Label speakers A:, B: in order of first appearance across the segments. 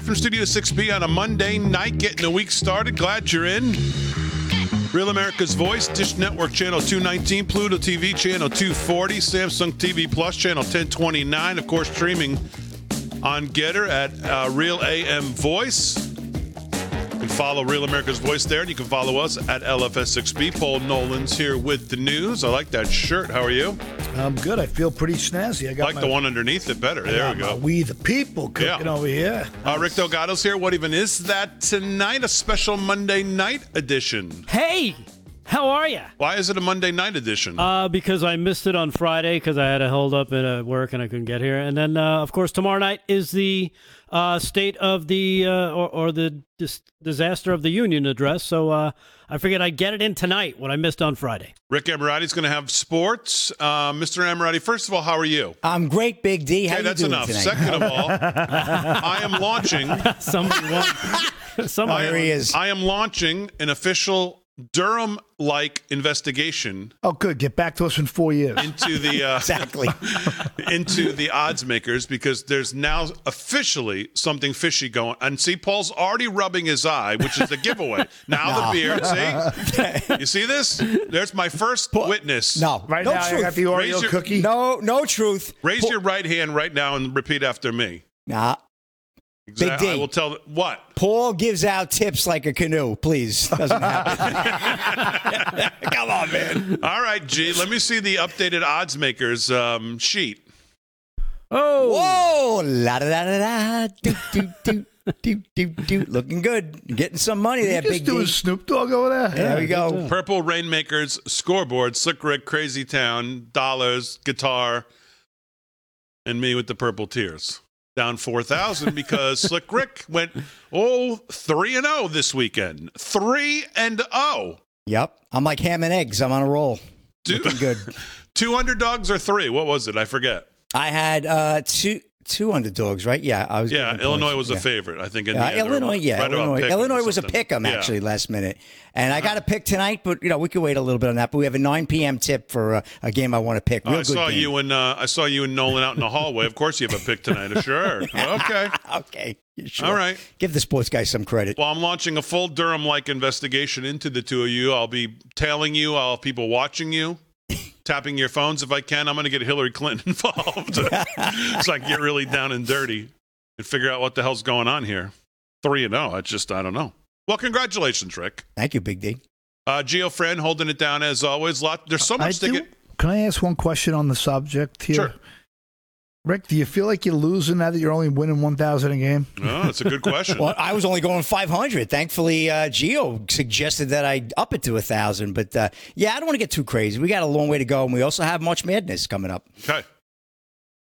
A: Live from Studio 6B on a Monday night, getting the week started. Glad you're in. Real America's Voice, Dish Network Channel 219, Pluto TV Channel 240, Samsung TV Plus Channel 1029. Of course, streaming on GETTR at uh, Real AM Voice. You can follow Real America's Voice there, and you can follow us at LFS6B. Paul Nolan's here with the news. I like that shirt. How are you?
B: I'm good. I feel pretty snazzy. I got
A: like
B: my,
A: the one underneath it better.
B: I
A: There we go.
B: We the people cooking
A: Yeah.
B: over here.
A: Uh, Rick Delgado's here. What even is that tonight? A special Monday night edition.
C: Hey, how are you?
A: Why is it a Monday night edition?
C: Uh, because I missed it on Friday because I had a hold up at uh, work and I couldn't get here. And then, uh, of course, tomorrow night is the uh, state of the uh, or, or the dis- disaster of the union address. So uh, I figured I'd get it in tonight. What I missed on Friday.
A: Rick Emirati's going to have sports. Uh, Mr. Emirati, first of all, how are you?
D: I'm great, Big D. How
A: Okay,
D: you
A: that's
D: doing
A: enough.
D: tonight?
A: Second of all, I am launching.
C: Somebody won. Somebody.
D: here he is.
A: I am launching an official Durham-like investigation
B: Oh, good. Get back to us in four years.
A: into the uh,
D: Exactly.
A: into the odds makers because there's now officially something fishy going. And see, Paul's already rubbing his eye, which is the giveaway. Now the beard. See, you see this? There's my first witness.
D: No,
B: Right
D: no
B: now, I
D: truth.
B: got the
A: Raise
B: Oreo
A: your-
B: cookie.
D: no, no truth.
A: Raise your right hand right now and repeat after me.
D: Nah.
A: Exactly.
D: D.
A: I will tell what.
D: Paul gives out tips like a canoe. Please, doesn't happen. Come on, man.
A: All right, G. Let me see the updated odds makers um, sheet.
C: Oh,
D: Whoa, la da da da da, do do do do do do. Looking good. Getting some money there,
B: Just
D: Big
B: doing
D: D.
B: Snoop Dogg over there.
D: There we go.
A: Purple Rainmakers scoreboard, Slick Rick, Crazy Town, dollars, guitar, and me with the purple tears. Down 4,000 because Slick Rick went, oh, 3 and 0 this weekend. 3 and oh. 0.
D: Yep. I'm like ham and eggs. I'm on a roll.
A: Two,
D: Looking good.
A: two underdogs or three? What was it? I forget.
D: I had uh, two two underdogs, right? Yeah, I was.
A: Yeah, Illinois was a favorite, I think. In
D: Uh,
A: the
D: Illinois, yeah,
A: right
D: Illinois.
A: pick 'em or
D: Illinois was a pick 'em
A: Yeah. Uh-huh.
D: actually last minute, and I got a pick tonight, but you know we could wait a little bit on that. But we have a 9 p.m. tip for uh, a game I want to pick.
A: Oh,
D: Real
A: I saw
D: game.
A: you and uh, I saw you and Nolan out in the hallway. Of course, you have a pick tonight. Sure. Okay.
D: Okay, sure.
A: All right.
D: Give the sports guy some credit.
A: Well, I'm launching a full Durham-like investigation into the two of you. I'll be tailing you. I'll have people watching you, tapping your phones if I can. I'm going to get Hillary Clinton involved, so I can get really down and dirty and figure out what the hell's going on here. Three and zero. I just I don't know. Well, congratulations, Rick.
D: Thank you, Big D.
A: Uh, Geo friend holding it down as always. Lot. There's so
B: I
A: much to
B: do,
A: get.
B: Can I ask one question on the subject here?
A: Sure.
B: Rick, do you feel like you're losing now that you're only winning 1,000 a game?
A: Oh, that's a good question.
D: Well, I was only going 500. Thankfully, uh, Geo suggested that I up it to a thousand. But uh, yeah, I don't want to get too crazy. We got a long way to go, and we also have March Madness coming up.
A: Okay.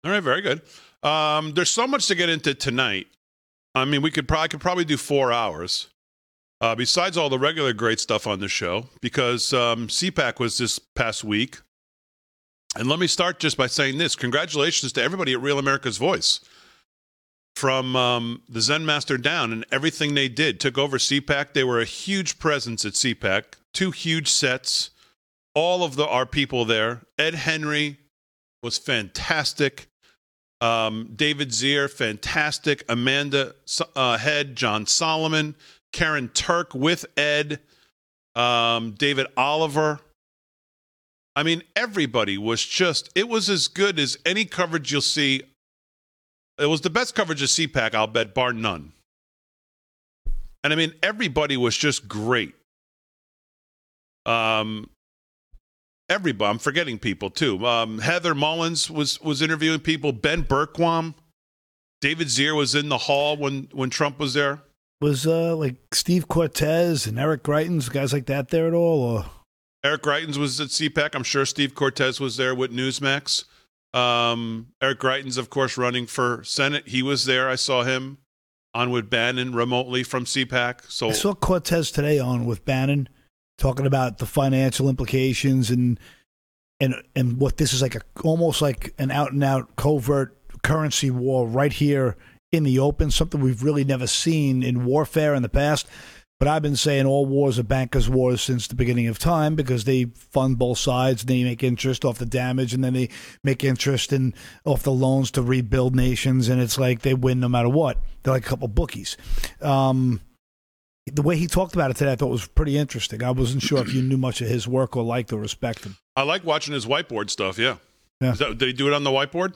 A: All right, very good. Um, there's so much to get into tonight. I mean, we could probably could probably do four hours. Uh, besides all the regular great stuff on the show, because um, CPAC was this past week. And let me start just by saying this: congratulations to everybody at Real America's Voice, from um, the Zen Master down, and everything they did took over CPAC. They were a huge presence at CPAC. Two huge sets. All of the our people there. Ed Henry was fantastic. Um, David Zier, fantastic. Amanda uh, Head, John Solomon, Karen Turk with Ed, um, David Oliver. I mean, everybody was just, it was as good as any coverage you'll see. It was the best coverage of CPAC, I'll bet, bar none. And I mean, everybody was just great. Um, everybody. I'm forgetting people too. Um, Heather Mullins was was interviewing people. Ben Bergquam, David Zier was in the hall when when Trump was there.
B: Was uh, like Steve Cortes and Eric Greitens, guys like that there at all? Or
A: Eric Greitens was at CPAC. I'm sure Steve Cortes was there with Newsmax. Um, Eric Greitens, of course, running for Senate. He was there. I saw him on with Bannon remotely from CPAC. So
B: I saw Cortes today on with Bannon talking about the financial implications and and and what this is like a almost like an out and out covert currency war right here in the open, something we've really never seen in warfare in the past. But I've been saying all wars are bankers' wars since the beginning of time because they fund both sides and they make interest off the damage and then they make interest in off the loans to rebuild nations and it's like they win no matter what. They're like a couple bookies. Um, the way he talked about it today, I thought was pretty interesting. I wasn't sure if you knew much of his work or liked or respect him.
A: I like watching his whiteboard stuff. Yeah.
B: Yeah.
A: That- did he do it on the whiteboard?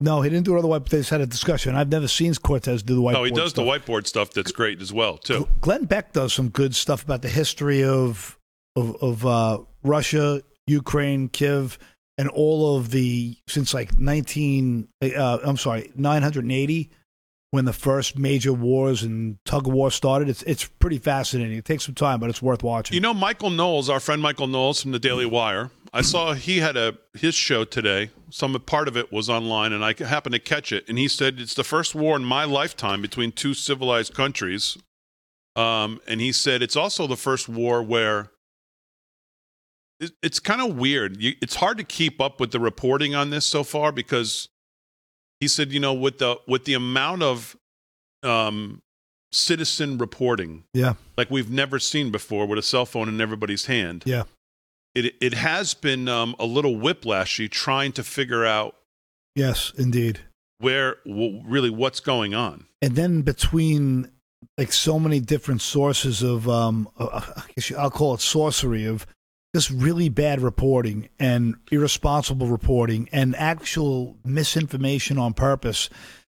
B: No, he didn't do it on the whiteboard. They just had a discussion. I've never seen Cortes do the whiteboard.
A: No, he does
B: stuff.
A: the whiteboard stuff. That's great as well too.
B: Glenn Beck does some good stuff about the history of of, of uh, Russia, Ukraine, Kiev, and all of the since like nineteen. Uh, I'm sorry, nine hundred and eighty, when the first major wars and tug of war started. It's it's pretty fascinating. It takes some time, but it's worth watching.
A: You know, Michael Knowles, our friend Michael Knowles from the Daily Wire. I saw he had a his show today. Some part of it was online, and I happened to catch it. And he said it's the first war in my lifetime between two civilized countries. Um, and he said it's also the first war where it's kind of weird. It's hard to keep up with the reporting on this so far because he said, you know, with the with the amount of um, citizen reporting
B: yeah,
A: like we've never seen before with a cell phone in everybody's hand.
B: yeah,
A: It it has been um, a little whiplashy trying to figure out
B: yes, indeed.
A: where w- really what's going on.
B: and then between like so many different sources of um uh, I guess you- I'll call it sorcery of just really bad reporting and irresponsible reporting and actual misinformation on purpose.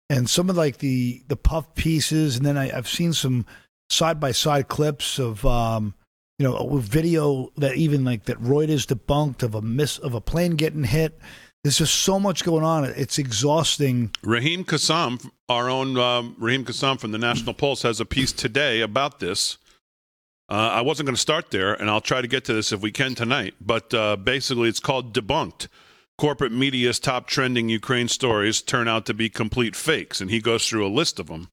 B: And some of like the the puff pieces and then I, I've seen some side by side clips of um you know video that even like that Reuters debunked of a miss of a plane getting hit. There's just so much going on. It's exhausting.
A: Raheem Kassam, our own um, Raheem Kassam from the National Pulse, has a piece today about this. Uh, I wasn't going to start there, and I'll try to get to this if we can tonight. But uh, basically, it's called Debunked. Corporate media's top trending Ukraine stories turn out to be complete fakes, and he goes through a list of them.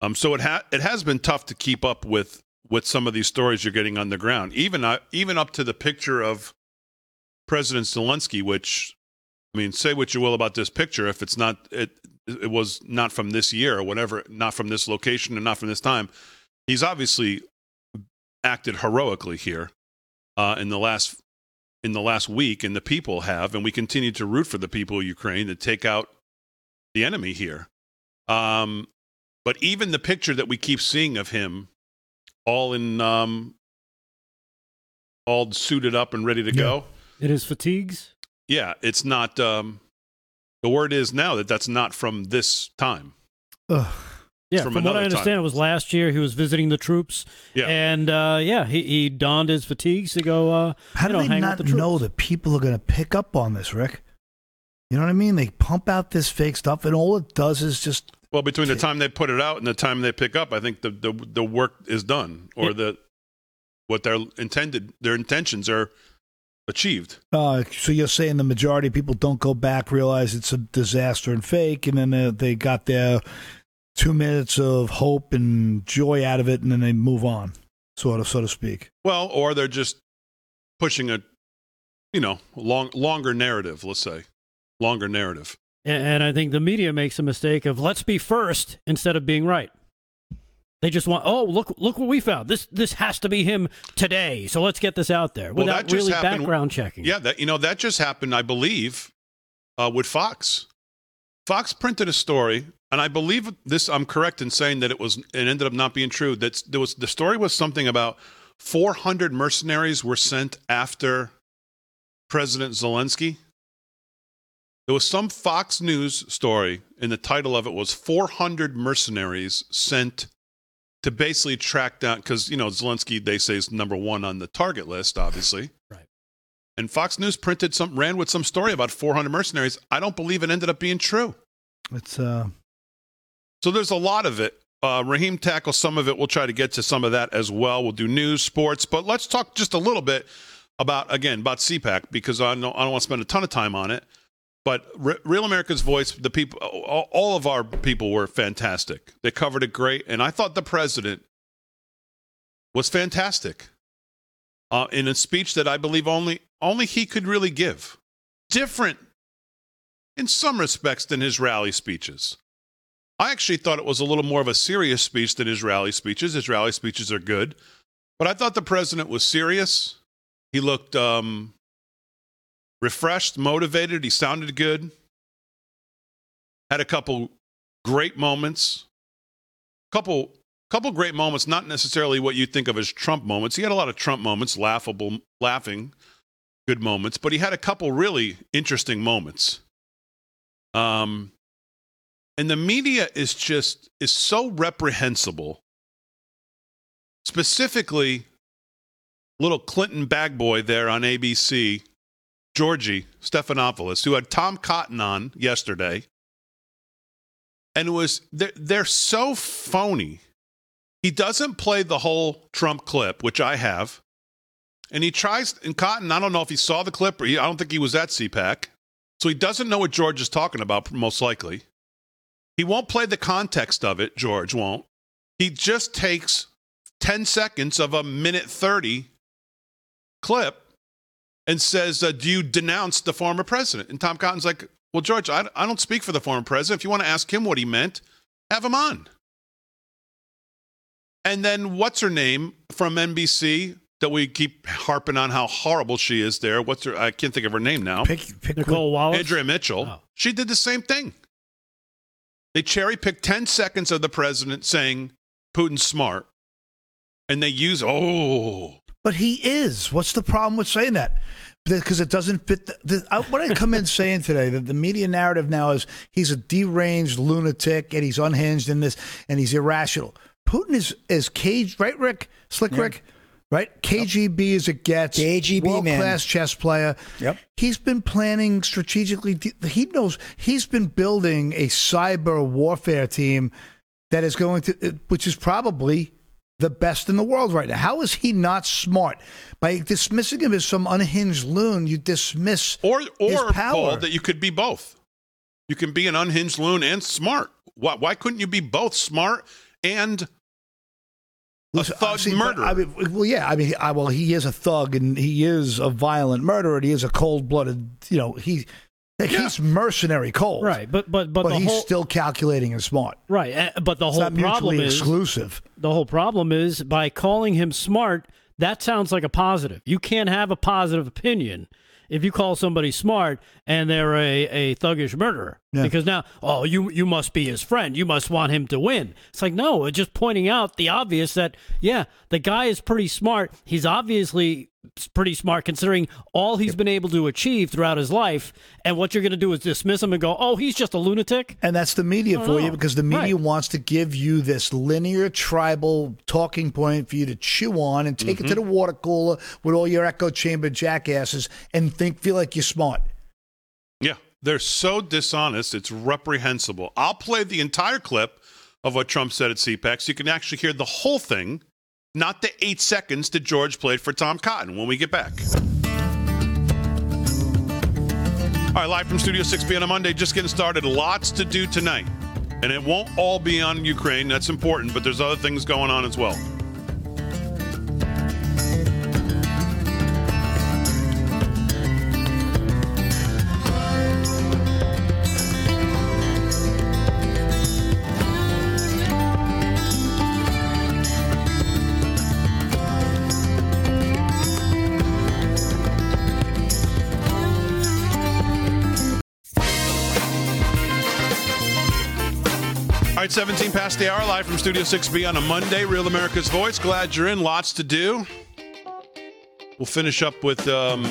A: Um, so it ha- it has been tough to keep up with with some of these stories you're getting on the ground, even uh, even up to the picture of President Zelensky, which I mean, say what you will about this picture. If it's not, it it was not from this year or whatever, not from this location and not from this time. He's obviously acted heroically here uh, in the last in the last week, and the people have, and we continue to root for the people of Ukraine to take out the enemy here. Um, but even the picture that we keep seeing of him, all in, um, all suited up and ready to
B: Yeah.
A: go.
C: It is fatigues.
A: Yeah, it's not. Um, the word is now that that's not from this time.
B: Ugh.
C: Yeah,
A: from
C: from, what I understand,
A: time.
C: it was last year. He was visiting the troops,
A: Yeah.
C: and uh, yeah, he, he donned his fatigues to go. Uh,
B: How do
C: know,
B: they
C: hang
B: not
C: with the
B: know that people are going to pick up on this, Rick? You know what I mean? They pump out this fake stuff, and all it does is just
A: Well, between the time they put it out and the time they pick up, I think the the, the work is done, or
C: Yeah.
A: the what their intended their intentions are achieved.
B: Uh, so you're saying the majority of people don't go back, realize it's a disaster and fake, and then they, they got their two minutes of hope and joy out of it, and then they move on, sort of, so to speak.
A: Well, or they're just pushing a you know long longer narrative. Let's say longer narrative.
C: And, and I think the media makes a mistake of let's be first instead of being right. They just want, oh, look, look what we found. This, this has to be him today. So let's get this out there
A: Well,
C: without
A: that just
C: really
A: happened-
C: background checking.
A: Yeah, that you know that just happened, I believe, uh, with Fox. Fox printed a story, and I believe this. I'm correct in saying that it was. It ended up not being true. That there was the story was something about 400 mercenaries were sent after President Zelensky. There was some Fox News story, and the title of it was 400 mercenaries sent to basically track down because you know Zelensky they say is number one on the target list, obviously.
C: Right.
A: And Fox News printed some ran with some story about 400 mercenaries. I don't believe it ended up being true.
B: It's uh,
A: So there's a lot of it. Uh, Raheem tackles some of it. We'll try to get to some of that as well. We'll do news, sports, but let's talk just a little bit about again about CPAC because I don't, I don't want to spend a ton of time on it. But Re- Real America's Voice, the people, all, all of our people were fantastic. They covered it great, and I thought the president was fantastic uh, in a speech that I believe only only he could really give. Different in some respects than his rally speeches. I actually thought it was a little more of a serious speech than his rally speeches. His rally speeches are good, but I thought the president was serious. He looked um, refreshed, motivated. He sounded good. Had a couple great moments. Couple couple great moments, not necessarily what you think of as Trump moments. He had a lot of Trump moments, laughable, laughing, good moments, but he had a couple really interesting moments. Um, and the media is just is so reprehensible. Specifically, little Clinton bag boy there on ABC, Georgie Stephanopoulos, who had Tom Cotton on yesterday, and it was they're, they're so phony. He doesn't play the whole Trump clip, which I have, and he tries. And Cotton, I don't know if he saw the clip or he, I don't think he was at CPAC, so he doesn't know what George is talking about. Most likely, he won't play the context of it. George won't. He just takes ten seconds of a minute thirty clip and says, uh, "Do you denounce the former president?" And Tom Cotton's like, "Well, George, I, I don't speak for the former president. If you want to ask him what he meant, have him on." And then what's her name from NBC that we keep harping on how horrible she is there? What's her? I can't think of her name now.
B: Pick, pick
C: Nicole Wallace.
A: Andrea Mitchell.
C: Oh.
A: She did the same thing. They cherry picked 10 seconds of the president saying Putin's smart. And they use, oh,
B: But he is. What's the problem with saying that? Because it doesn't fit. The, the, I, what I come in saying today that the media narrative now is he's a deranged lunatic and he's unhinged in this and he's irrational. Putin is is caged, right, Rick? Slick Rick, right? KGB as it gets.
D: KGB,
B: world class chess player.
D: Yep.
B: He's been planning strategically. He knows he's been building a cyber warfare team that is going to, uh, which is probably the best in the world right now. How is he not smart? By dismissing him as some unhinged loon, you dismiss
A: or,
B: his
A: or
B: power.
A: Paul, that you could be both. You can be an unhinged loon and smart. Why, why couldn't you be both smart and a thug
B: see, but,
A: murderer?
B: I mean, well, yeah. I mean, I, well, he is a thug and he is a violent murderer. And he is a cold blooded. You know, he he's mercenary cold,
C: Right, but but but,
B: But,
C: the
B: he's
C: whole
B: still calculating and smart.
C: right, uh, but the
B: It's
C: whole
B: not
C: problem
B: mutually
C: is
B: exclusive.
C: the whole problem is by calling him smart. That sounds like a positive. You can't have a positive opinion if you call somebody smart and they're a, a thuggish murderer.
B: Yeah.
C: Because now, oh, you you must be his friend. You must want him to win. It's like no, it's just pointing out the obvious that yeah, the guy is pretty smart. He's obviously pretty smart considering all he's been able to achieve throughout his life. And what you're going to do is dismiss him and go, oh, he's just a lunatic.
B: And that's the media for you because the media
C: Right.
B: wants to give you this linear tribal talking point for you to chew on and take it to mm-hmm. the water cooler with all your echo chamber jackasses and think feel like you're smart.
A: Yeah, they're so dishonest. It's reprehensible. I'll play the entire clip of what Trump said at CPAC so you can actually hear the whole thing, not the eight seconds that George played for Tom Cotton when we get back. All right, live from Studio 6B on a Monday, just getting started. Lots to do tonight. And it won't all be on Ukraine. That's important, but there's other things going on as well. 17 past the hour, live from Studio 6B on a Monday. Real America's Voice. Glad you're in. Lots to do. We'll finish up with um,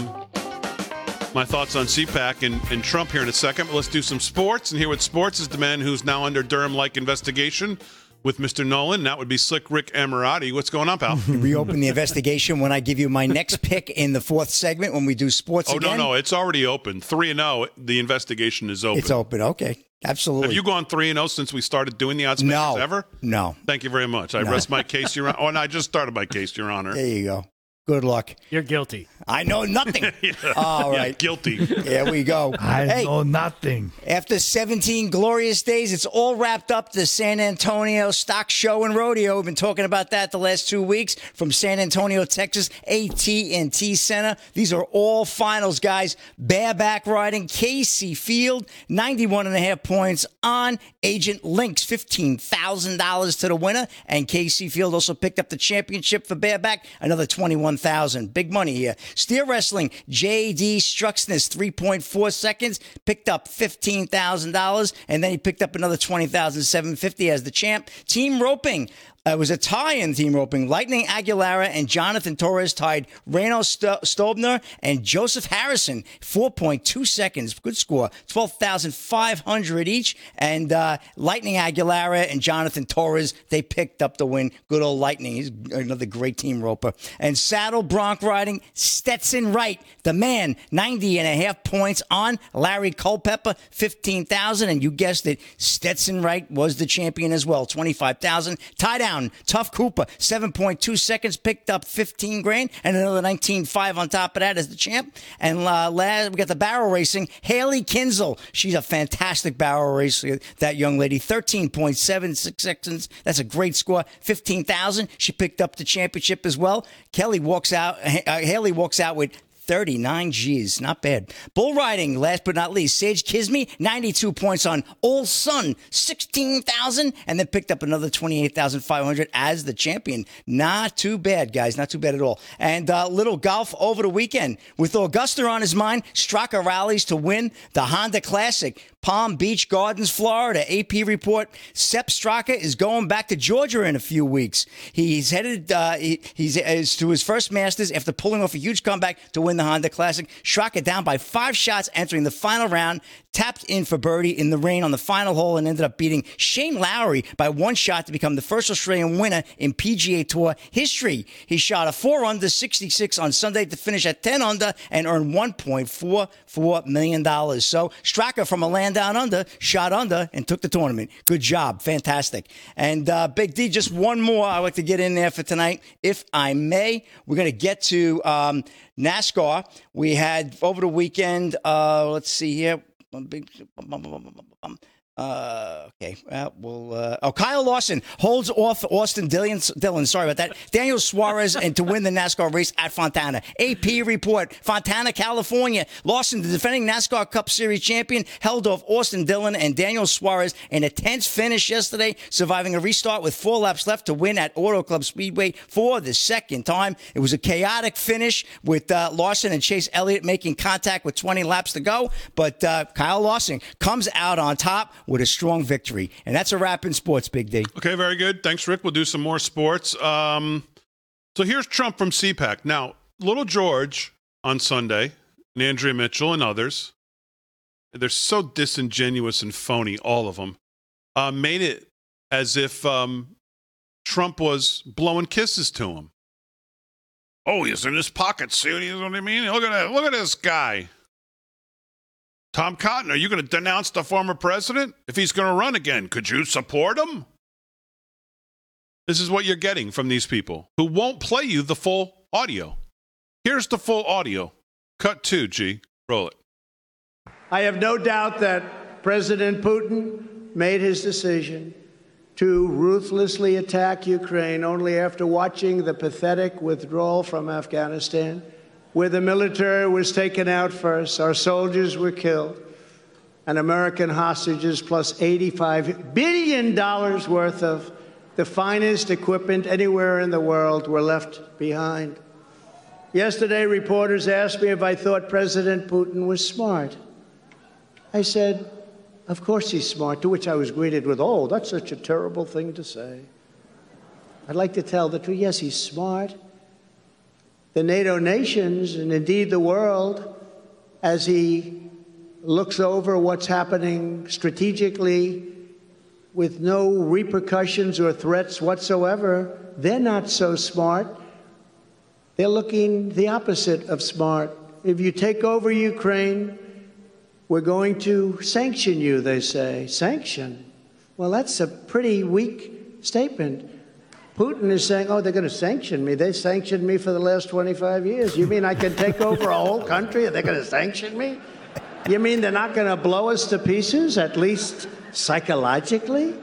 A: my thoughts on CPAC and, and Trump here in a second. But let's do some sports. And here with sports is the man who's now under Durham like investigation with Mr. Nolan. That would be Slick Rick Amirati. What's going on, pal?
D: Reopen the investigation when I give you my next pick in the fourth segment when we do sports
A: oh,
D: again.
A: no, no. It's already open. 3 and 0. The investigation is open.
D: It's open. Okay. Absolutely.
A: Have you gone 3 and 0 since we started doing the odds
D: no.
A: makers ever?
D: No.
A: Thank you very much. I rest my case, Your Honor. Oh, and I just started my case, Your Honor.
D: There you go. Good luck.
C: You're guilty.
D: I know nothing.
A: Yeah.
D: All
A: Yeah, guilty.
D: There we go.
B: I
D: hey,
B: know nothing.
D: after 17 glorious days, it's all wrapped up. The San Antonio Stock Show and Rodeo. We've been talking about that the last two weeks from San Antonio, Texas, AT&T Center. These are all finals, guys. Bareback riding, Kaycee Feild, 91 and a half points on Agent Links, $15,000 to the winner. And Kaycee Feild also picked up the championship for bareback, another 21000 Big money here. Steer wrestling, J.D. Struxness, 3.4 seconds, picked up $15,000. And then he picked up another 20750 as the champ. Team roping, it was a tie in team roping. Lightning Aguilera and Jonathan Torres tied Reno St- Stoebner and Joseph Harrison, 4.2 seconds. Good score. 12,500 each. And uh, Lightning Aguilera and Jonathan Torres, they picked up the win. Good old Lightning. He's another great team roper. And saddle bronc riding, Stetson Wright, the man, 90 and a half points on Larry Culpepper, 15,000. And you guessed it, Stetson Wright was the champion as well, 25,000. Tie down, Tuf Cooper, 7.2 seconds, picked up 15 grand, and another 19.5 on top of that as the champ. And uh, last, we got the barrel racing, Hailey Kinsel. She's a fantastic barrel racer, that young lady, 13.76 seconds. That's a great score, 15,000. She picked up the championship as well. Kelly walks out, uh, Hailey walks out with 39 G's. Not bad. Bull riding, last but not least, Sage Kimzey, 92 points on Old Sun, 16,000, and then picked up another 28,500 as the champion. Not too bad, guys. Not too bad at all. And uh, little golf over the weekend. With Augusta on his mind, Straka rallies to win the Honda Classic. Palm Beach Gardens, Florida. AP report: Sepp Straka is going back to Georgia in a few weeks. He's headed. Uh, he, he's is to his first Masters after pulling off a huge comeback to win the Honda Classic. Straka down by five shots entering the final round. Tapped in for birdie in the rain on the final hole and ended up beating Shane Lowry by one shot to become the first Australian winner in PGA Tour history. He shot a four under 66 on Sunday to finish at 10 under and earned 1.44 million dollars. So Straka from a land down under shot under and took the tournament. Good job, fantastic. And uh, Big D, just one more I'd like to get in there for tonight, if I may. We're going to get to um, NASCAR. We had over the weekend. Uh, let's see here. Big. Uh, okay. Uh, well, uh, oh, Kyle Larson holds off Austin Dillon. Dillon, sorry about that. Daniel Suarez and to win the NASCAR race at Fontana. AP report: Fontana, California. Larson, the defending NASCAR Cup Series champion, held off Austin Dillon and Daniel Suarez in a tense finish yesterday, surviving a restart with four laps left to win at Auto Club Speedway for the second time. It was a chaotic finish with uh, Larson and Chase Elliott making contact with 20 laps to go, but uh, Kyle Larson comes out on top with a strong victory. And that's a wrap in sports, Big D.
A: Okay, very good. Thanks, Rick. We'll do some more sports. Um, so here's Trump from CPAC. Now, Little George on Sunday, and Andrea Mitchell and others, they're so disingenuous and phony, all of them, uh, made it as if um, Trump was blowing kisses to him. Oh, he's in his pocket. See what, what I mean? Look at that. Look at this guy. Tom Cotton, are you going to denounce the former president if he's going to run again? Could you support him? This is what you're getting from these people who won't play you the full audio. Here's the full audio. Cut two, G. Roll it.
E: I have no doubt that President Putin made his decision to ruthlessly attack Ukraine only after watching the pathetic withdrawal from Afghanistan, where the military was taken out first, our soldiers were killed, and American hostages plus $85 billion worth of the finest equipment anywhere in the world were left behind. Yesterday, reporters asked me if I thought President Putin was smart. I said, Of course he's smart, to which I was greeted with, Oh, that's such a terrible thing to say. I'd like to tell the truth. Yes, he's smart. The NATO nations, and indeed the world, as he looks over what's happening strategically with no repercussions or threats whatsoever, they're not so smart. They're looking the opposite of smart. If you take over Ukraine, we're going to sanction you, they say. Sanction? Well, that's a pretty weak statement. Putin is saying, oh, they're going to sanction me. They sanctioned me for the last 25 years. You mean I can take over a whole country and they're going to sanction me? You mean they're not going to blow us to pieces, at least psychologically?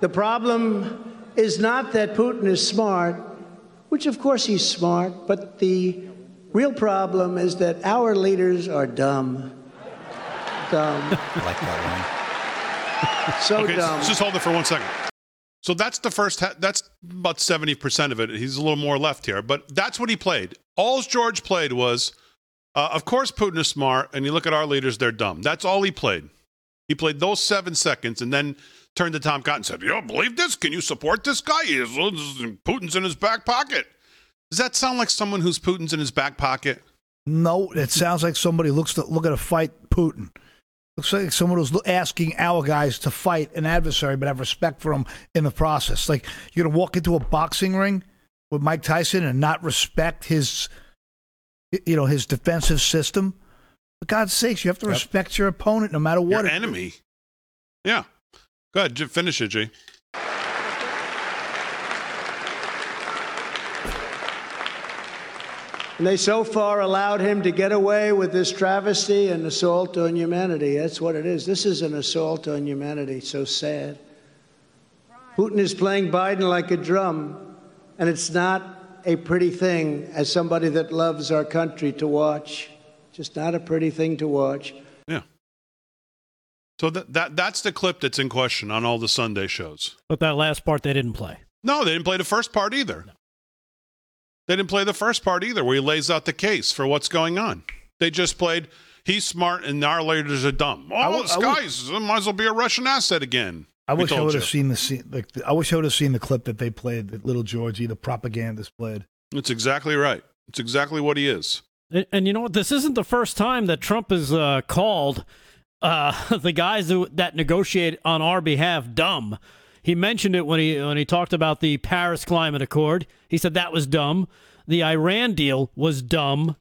E: The problem is not that Putin is smart, which of course he's smart, but the real problem is that our leaders are dumb. Dumb.
D: I like that one.
E: So
A: Okay,
E: dumb.
A: s- just hold it for one second. So that's the first. Ha- that's about seventy percent of it. He's a little more left here, but that's what he played. All George played was, uh, of course, Putin is smart, and you look at our leaders; they're dumb. That's all he played. He played those seven seconds, and then turned to Tom Cotton and said, "You don't believe this? Can you support this guy? He is, Putin's in his back pocket." Does that sound like someone who's Putin's in his back pocket?
B: No, it sounds like somebody looks to look at a fight Putin. Looks like someone who's asking our guys to fight an adversary, but have respect for him in the process. Like you're gonna walk into a boxing ring with Mike Tyson and not respect his, you know, his defensive system. For God's sakes, you have to respect your opponent no matter what.
A: Your
B: it-
A: enemy. Yeah. Go ahead, finish it, G.
E: And they so far allowed him to get away with this travesty and assault on humanity. That's what it is. This is an assault on humanity. So sad. Putin is playing Biden like a drum, and it's not a pretty thing as somebody that loves our country to watch. Just not a pretty thing to watch.
A: Yeah. So that, that that's the clip that's in question on all the Sunday shows.
C: But that last part they didn't play.
A: No, they didn't play the first part either. They didn't play the first part either, where he lays out the case for what's going on. They just played he's smart and our leaders are dumb.
B: I
A: Oh,
B: w-
A: this
B: I would-
A: guy's might as well be a Russian asset again.
B: I wish I would have seen the scene. Like I wish I would have seen the clip that they played that little Georgie, the propagandist played.
A: That's exactly right. It's exactly what he is.
C: And, and you know what? This isn't the first time that Trump has uh, called uh, the guys who, that negotiate on our behalf dumb. He mentioned it when he when he talked about the Paris Climate Accord. He said that was dumb. The Iran deal was dumb.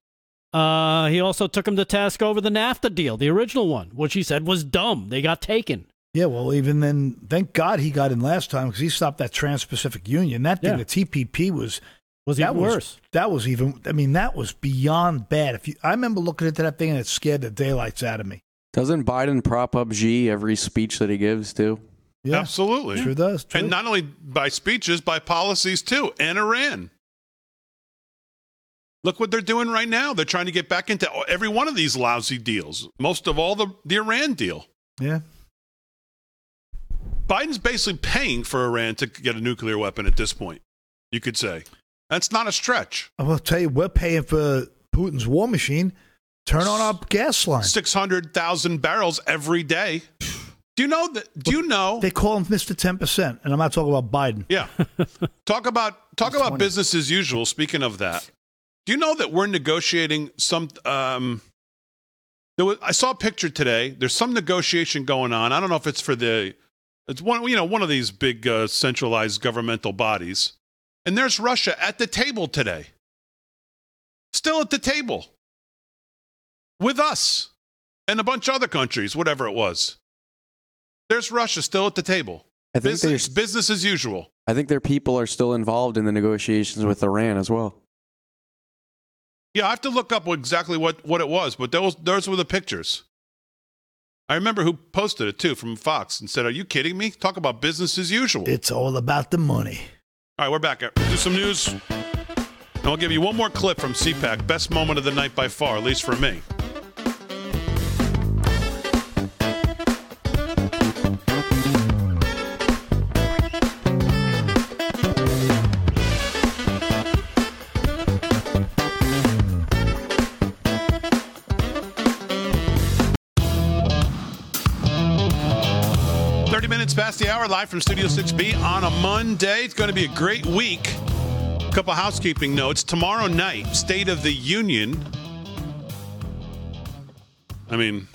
C: Uh, he also took him to task over the NAFTA deal, the original one, which he said was dumb. They got taken.
B: Yeah, well, even then, thank God he got in last time because he stopped that Trans-Pacific Union. That thing,
C: Yeah.
B: the TPP, was
C: Was
B: that
C: even
B: was
C: worse.
B: that was even. I mean, that was beyond bad. If you, I remember looking into that thing and it scared the daylights out of me.
F: Doesn't Biden prop up Xi every speech that he gives too?
B: Yeah,
A: Absolutely.
B: sure does. True.
A: And not only by speeches, by policies too, and Iran. Look what they're doing right now. They're trying to get back into every one of these lousy deals. Most of all, the, the Iran deal.
B: yeah,
A: Biden's basically paying for Iran to get a nuclear weapon at this point, you could say. That's not a stretch.
B: I will tell you, we're paying for Putin's war machine. Turn on our gas line.
A: 600,000 barrels every day. Do you know that? Do you know?
B: They call him Mister Ten Percent, and I'm not talking about Biden.
A: Yeah. talk about talk about
B: 20.
A: business as usual. Speaking of that, do you know that we're negotiating some? Um, there was, I saw a picture today. There's some negotiation going on. I don't know if it's for the. It's one you know one of these big uh, centralized governmental bodies, and there's Russia at the table today. Still at the table with us and a bunch of other countries, whatever it was. There's Russia still at the table.
F: I think
A: Business,
F: there's,
A: business as usual.
F: I think their people are still involved in the negotiations with Iran as well.
A: Yeah, I have to look up exactly what, what it was, but those those were the pictures. I remember who posted it too from Fox and said, "Are you kidding me? Talk about business as usual."
B: It's all about the money.
A: All right, we're back. Do some news, and I'll give you one more clip from CPAC. Best moment of the night by far, at least for me. Thirty minutes past the hour, live from Studio 6B on a Monday. It's going to be a great week. A couple housekeeping notes. Tomorrow night, State of the Union. I mean,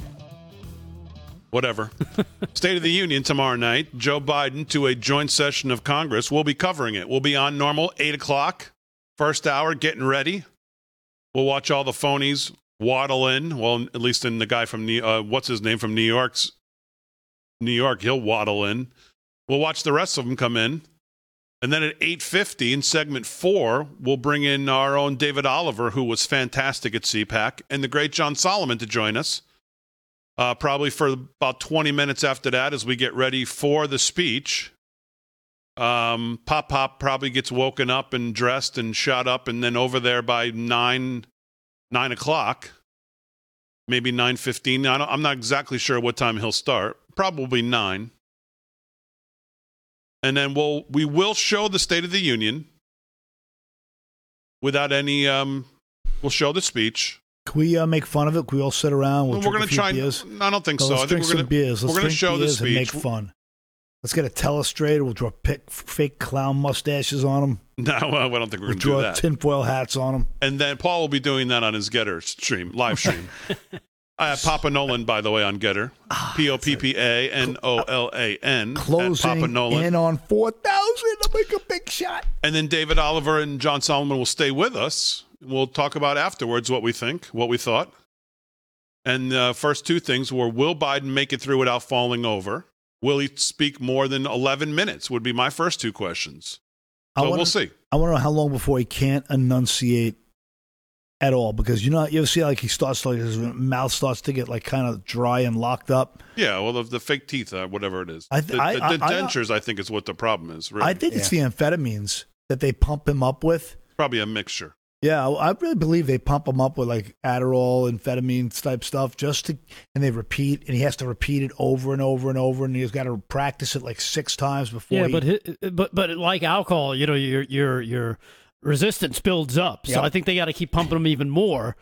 A: whatever. State of the Union tomorrow night. Joe Biden to a joint session of Congress. We'll be covering it. We'll be on normal, 8 o'clock, first hour, getting ready. We'll watch all the phonies waddle in. Well, at least in the guy from New, uh, what's his name from New York's New York. He'll waddle in. We'll watch the rest of them come in. And then at 8:50 in segment 4, we'll bring in our own David Oliver who was fantastic at CPAC and the great John Solomon to join us. Uh, probably for about 20 minutes after that as we get ready for the speech. Um, Pop Pop probably gets woken up and dressed and shot up and then over there by 9 9 o'clock maybe 9.15 I i'm not exactly sure what time he'll start probably 9 and then we'll we will show the state of the union without any um we'll show the speech
B: Can we uh, make fun of it? Can we all sit around? We'll
A: we're going to try
B: beers.
A: i don't think
B: No,
A: so
B: let's
A: i think
B: drink
A: we're
B: some
A: going to
B: beers. Let's
A: we're going to show the
B: and make fun. Let's get a telestrator. We'll draw pic, fake clown mustaches on them.
A: no well, i don't think we're
B: We'll
A: going to do
B: draw
A: that
B: tinfoil hats on them.
A: and then paul will be doing that on his GETTR stream live stream I have Papa Nolan, by the way, on GETTR. P O P P A N O L A N. at Papa
B: Closing
A: Nolan.
B: in on 4,000 to make a big shot.
A: And then David Oliver and John Solomon will stay with us. We'll talk about afterwards what we think, what we thought. And the uh, first two things were Will Biden make it through without falling over? Will he speak more than 11 minutes? Would be my first two questions.
B: I wanna-
A: we'll see.
B: I want to know how long before he can't enunciate at all because you know you ever see like he starts like his mouth starts to get like kind of dry and locked up.
A: Yeah, well, the, the fake teeth, uh, whatever it is.
B: I th-
A: the,
B: I-
A: the, the
B: I-
A: dentures, I, think, is what the problem is. Really.
B: I think it's the amphetamines that they pump him up with.
A: Probably a mixture.
B: Yeah, I I really believe they pump him up with like Adderall, amphetamine type stuff, just to, and they repeat, and he has to repeat it over and over and over, and he's got to practice it like six times before.
C: Yeah,
B: he,
C: but but but like alcohol, you know, you're you're your your resistance builds up. So
B: Yep.
C: I think they got to keep pumping him even more.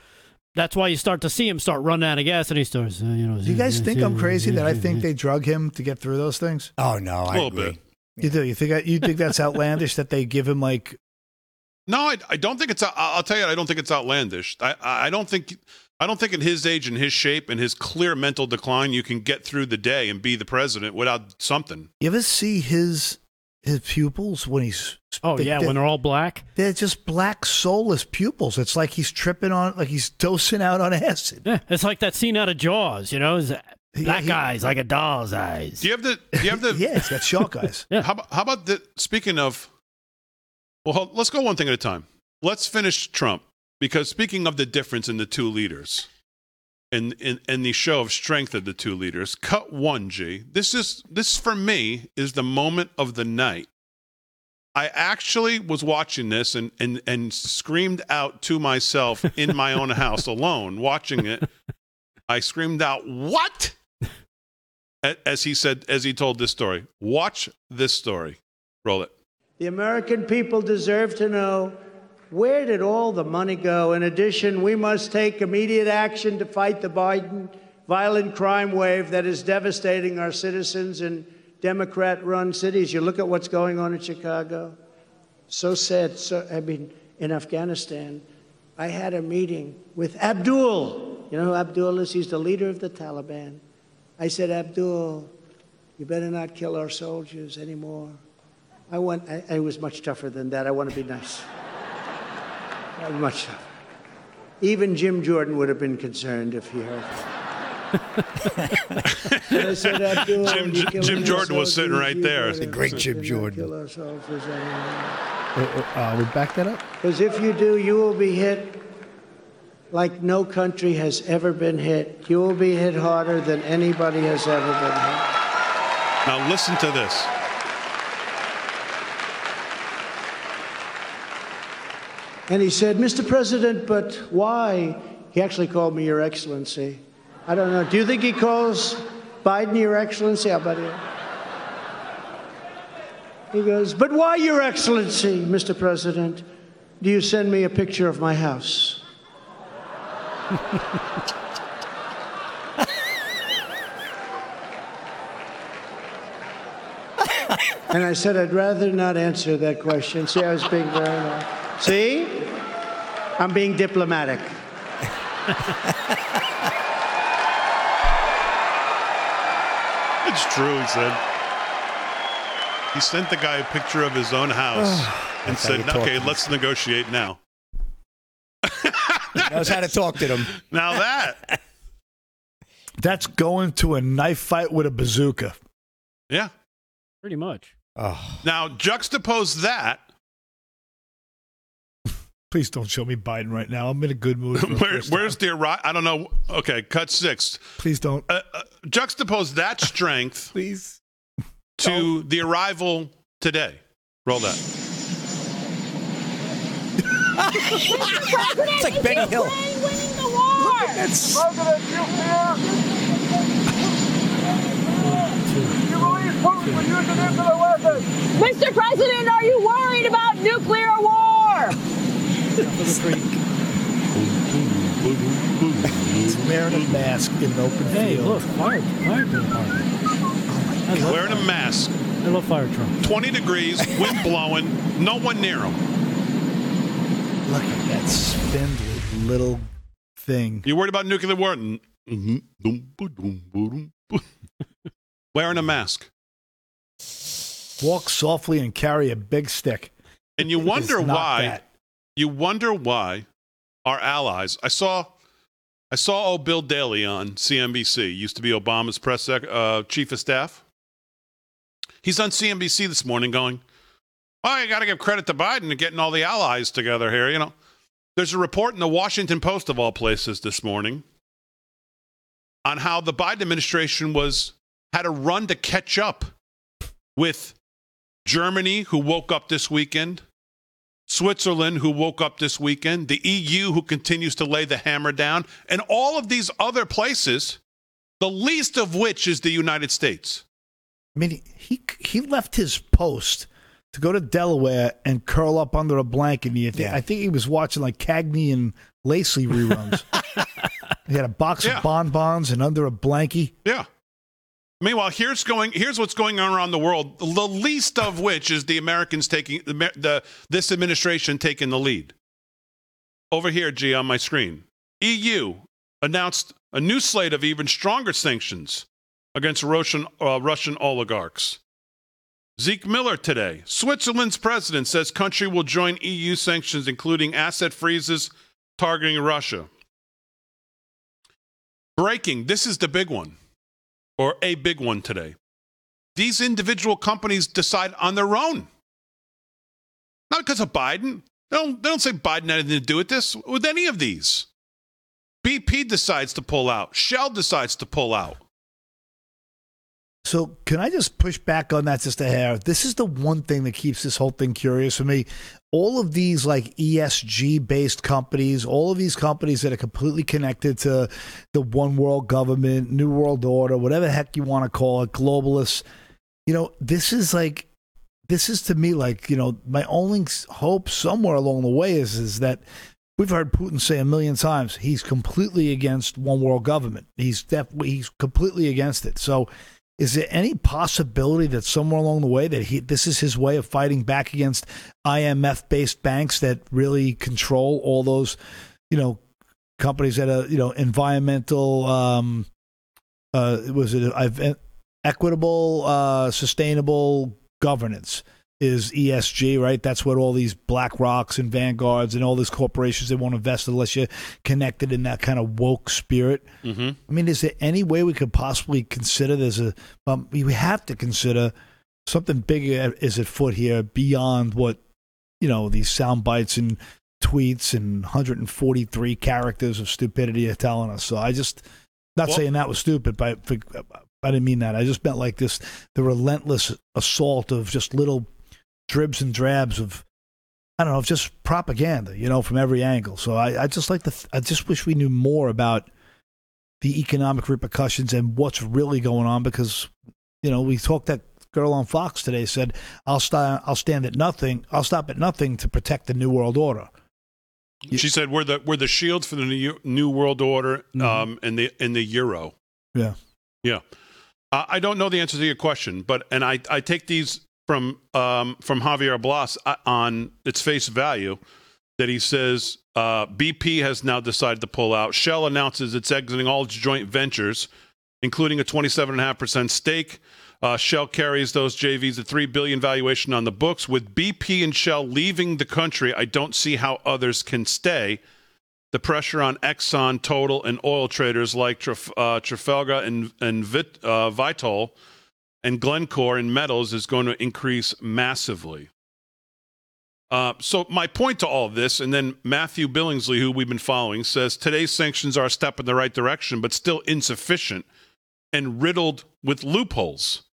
C: That's why you start to see him start running out of gas, and he starts, uh, you know.
B: do you guys think I'm crazy that I think they drug him to get through those things?
D: Oh no,
A: A
D: I
A: little
D: agree.
A: bit.
B: You do? You think I, you think that's outlandish that they give him like
A: No, I, I don't think it's. I'll tell you, I don't think it's outlandish. I, I don't think. I don't think at his age and his shape and his clear mental decline, you can get through the day and be the president without something.
B: you ever see his his pupils when he's
C: Oh
B: they-
C: yeah,
B: they-
C: when they're all black.
B: they're just black soulless pupils. It's like he's tripping on like he's dosing out on acid.
C: Yeah, it's like that scene out of Jaws. You know, It's,
B: Yeah,
C: black
B: he-
C: eyes like a doll's eyes.
A: Do you have the? Do you have the?
B: Yeah, he's got shark eyes.
C: Yeah.
A: How, about- how about the? Speaking of, well, let's go one thing at a time. Let's finish Trump because speaking of the difference in the two leaders, and in, in the show of strength of the two leaders, cut one. G. This is this for me is the moment of the night. I actually was watching this and and and screamed out to myself in my own house alone watching it. I screamed out, "What?" As he said, as he told this story. Watch this story. Roll it.
E: The American people deserve to know where did all the money go? In addition, we must take immediate action to fight the Biden violent crime wave that is devastating our citizens in Democrat run cities. You look at what's going on in Chicago. So sad. So, I mean, in Afghanistan, I had a meeting with Abdul. You know who Abdul is? He's the leader of the Taliban. I said, Abdul, you better not kill our soldiers anymore. I want, I, I was much tougher than that. I want to be nice. I was much tougher. Even Jim Jordan would have been concerned if he heard that. And I said, Abdul,
A: Jim- Jim Jordan was sitting right there. The
D: great Jim Jordan.
E: Kill our.
B: Uh, uh, we back that up.
E: Because if you do, you will be hit like no country has ever been hit. You will be hit harder than anybody has ever been hit.
A: Now listen to this.
E: And he said, Mr. President, but why? He actually called me Your Excellency. I don't know. Do you think he calls Biden Your Excellency? How about you? He goes, But why, Your Excellency, Mr. President, do you send me a picture of my house? and I said, I'd rather not answer that question. See, I was being very nice. See? I'm being diplomatic.
A: It's true, he said. He sent the guy a picture of his own house and
D: That's how you
A: said, okay,
D: to
A: let's negotiate now.
D: Knows how to talk to them.
A: Now that,
B: That's going to a knife fight with a bazooka.
A: yeah.
C: Pretty much.
D: Oh.
A: Now, juxtapose that.
B: Please don't show me Biden right now. I'm in a good mood. for the
A: Where, where's
B: time.
A: the Iraq? I don't know. Okay, cut six.
B: Please don't.
A: Uh, uh, juxtapose that strength
B: Please.
A: to the arrival today. Roll that.
D: It's like Benny Hill.
G: winning the war. Mr. President, are you worried about nuclear war?
B: He's wearing a mask in an open
C: Hey,
B: field.
C: look, fire, fire department. I love,
A: Wearing a mask,
C: I love fire trucks.
A: 20 degrees, wind blowing, no one near him.
B: Look at that spindly little thing.
A: You worried about nuclear war? N- mhm. Dum, ba, dum, ba, dum, ba. Wearing a mask.
B: Walk softly and carry a big stick.
A: And you
B: It's
A: wonder
B: not
A: why
B: that.
A: You wonder why our allies. I saw, I saw old Bill Daley on CNBC. Used to be Obama's press sec, uh, chief of staff. He's on CNBC this morning, going, "Oh, you got to give credit to Biden and getting all the allies together here." You know, there's a report in the Washington Post of all places this morning on how the Biden administration was had a run to catch up with Germany, who woke up this weekend, Switzerland, who woke up this weekend, the EU, who continues to lay the hammer down, and all of these other places, the least of which is the United States.
B: I mean, he he left his post to go to Delaware and curl up under a blanket. And you think,
D: Yeah.
B: I think he was watching like Cagney and Lacey reruns. he had a box
A: Yeah.
B: of bonbons and under a blankie.
A: Yeah. Meanwhile, here's going. Here's what's going on around the world. The least of which is the Americans taking the, the this administration taking the lead. Over here, G on my screen, EU announced a new slate of even stronger sanctions against Russian uh, Russian oligarchs. Zeke Miller today. Switzerland's president says country will join EU sanctions, including asset freezes targeting Russia. Breaking. This is the big one or a big one today. These individual companies decide on their own. Not because of Biden. They don't, they don't say Biden had anything to do with this, with any of these. BP decides to pull out. Shell decides to pull out.
B: So can I just push back on that just a hair? This is the one thing that keeps this whole thing curious for me. All of these like ESG based companies, all of these companies that are completely connected to the one world government, new world order, whatever heck you want to call it, globalists. You know, this is like this is to me like, you know, my only hope somewhere along the way is is that we've heard Putin say a million times he's completely against one world government. He's definitely he's completely against it. So is there any possibility that somewhere along the way that he this is his way of fighting back against IMF based banks that really control all those, you know, companies that are you know environmental, um, uh, was it uh, equitable, uh, sustainable governance is ESG, right? That's what all these Black Rocks and Vanguards and all these corporations they won't invest unless you're connected in that kind of woke spirit.
A: Mm-hmm.
B: I mean, is there any way we could possibly consider there's a um, we have to consider something bigger is at foot here beyond what you know these sound bites and tweets and 143 characters of stupidity are telling us. So I just not
A: Well-
B: saying that was stupid, but I, I didn't mean that. I just meant like this the relentless assault of just little dribs and drabs of I don't know, of just propaganda, you know, from every angle. So I, I just like to, th- I just wish we knew more about the economic repercussions and what's really going on because, you know, we talked that girl on Fox today said, I'll st- I'll stand at nothing, I'll stop at nothing to protect the new world order.
A: She said we're the we're the shield for the new, new world order
B: Mhm.
A: um, and the and the euro.
B: Yeah.
A: Yeah, uh, I don't know the answer to your question, but and I I take these from um, from Javier Blas uh, on its face value that he says uh, BP has now decided to pull out. Shell announces it's exiting all its joint ventures, including a 27.5% stake. Uh, Shell carries those JVs at three billion valuation on the books. With BP and Shell leaving the country, I don't see how others can stay. The pressure on Exxon, Total, and oil traders like Traf- uh, Trafalgar and and Vit- uh, Vitol and Glencore in metals is going to increase massively. Uh, so my point to all this, and then Matthew Billingsley, who we've been following, says today's sanctions are a step in the right direction, but still insufficient and riddled with loopholes.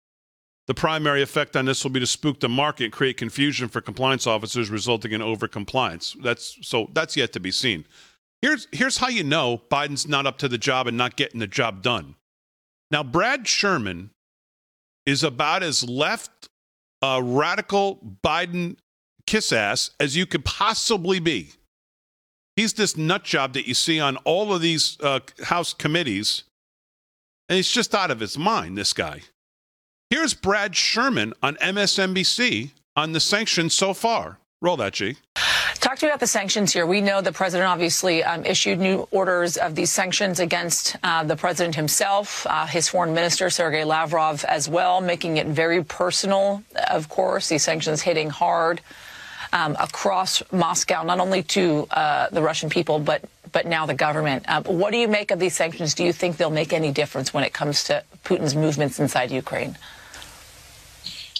A: The primary effect on this will be to spook the market, create confusion for compliance officers, resulting in overcompliance. That's so that's yet to be seen. Here's here's how you know Biden's not up to the job and not getting the job done. Now, Brad Sherman is about as left uh, radical Biden kiss ass as you could possibly be. He's this nut job that you see on all of these uh, House committees, and he's just out of his mind. This guy. Here's Brad Sherman on MSNBC on the sanctions so far. Roll that, G.
H: Talk to me about the sanctions here. We know the president obviously um, issued new orders of these sanctions against uh, the president himself, uh, his foreign minister, Sergei Lavrov, as well, making it very personal, of course, these sanctions hitting hard um, across Moscow, not only to uh, the Russian people, but but now the government. Uh, what do you make of these sanctions? Do you think they'll make any difference when it comes to Putin's movements inside Ukraine?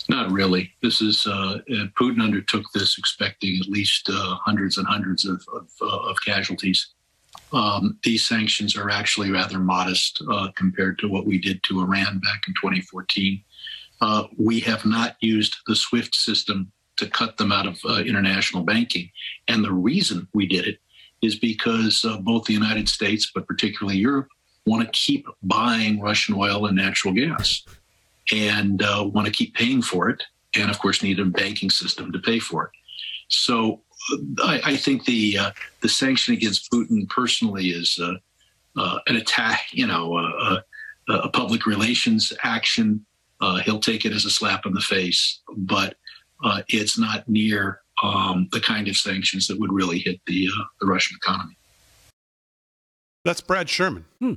I: Not really. This is uh, uh, Putin undertook this expecting at least uh, hundreds and hundreds of, of, uh, of casualties. Um, these sanctions are actually rather modest uh, compared to what we did to Iran back in 2014. Uh, we have not used the SWIFT system to cut them out of international banking. And the reason we did it is because both the United States, but particularly Europe, want to keep buying Russian oil and natural gas and uh, want to keep paying for it, and of course need a banking system to pay for it. So I, I think the uh, the sanction against Putin personally is uh, uh an attack, you know, uh, uh, a public relations action. he'll take it as a slap in the face, but it's not near um, the kind of sanctions that would really hit the the Russian economy.
A: That's Brad Sherman. Hmm.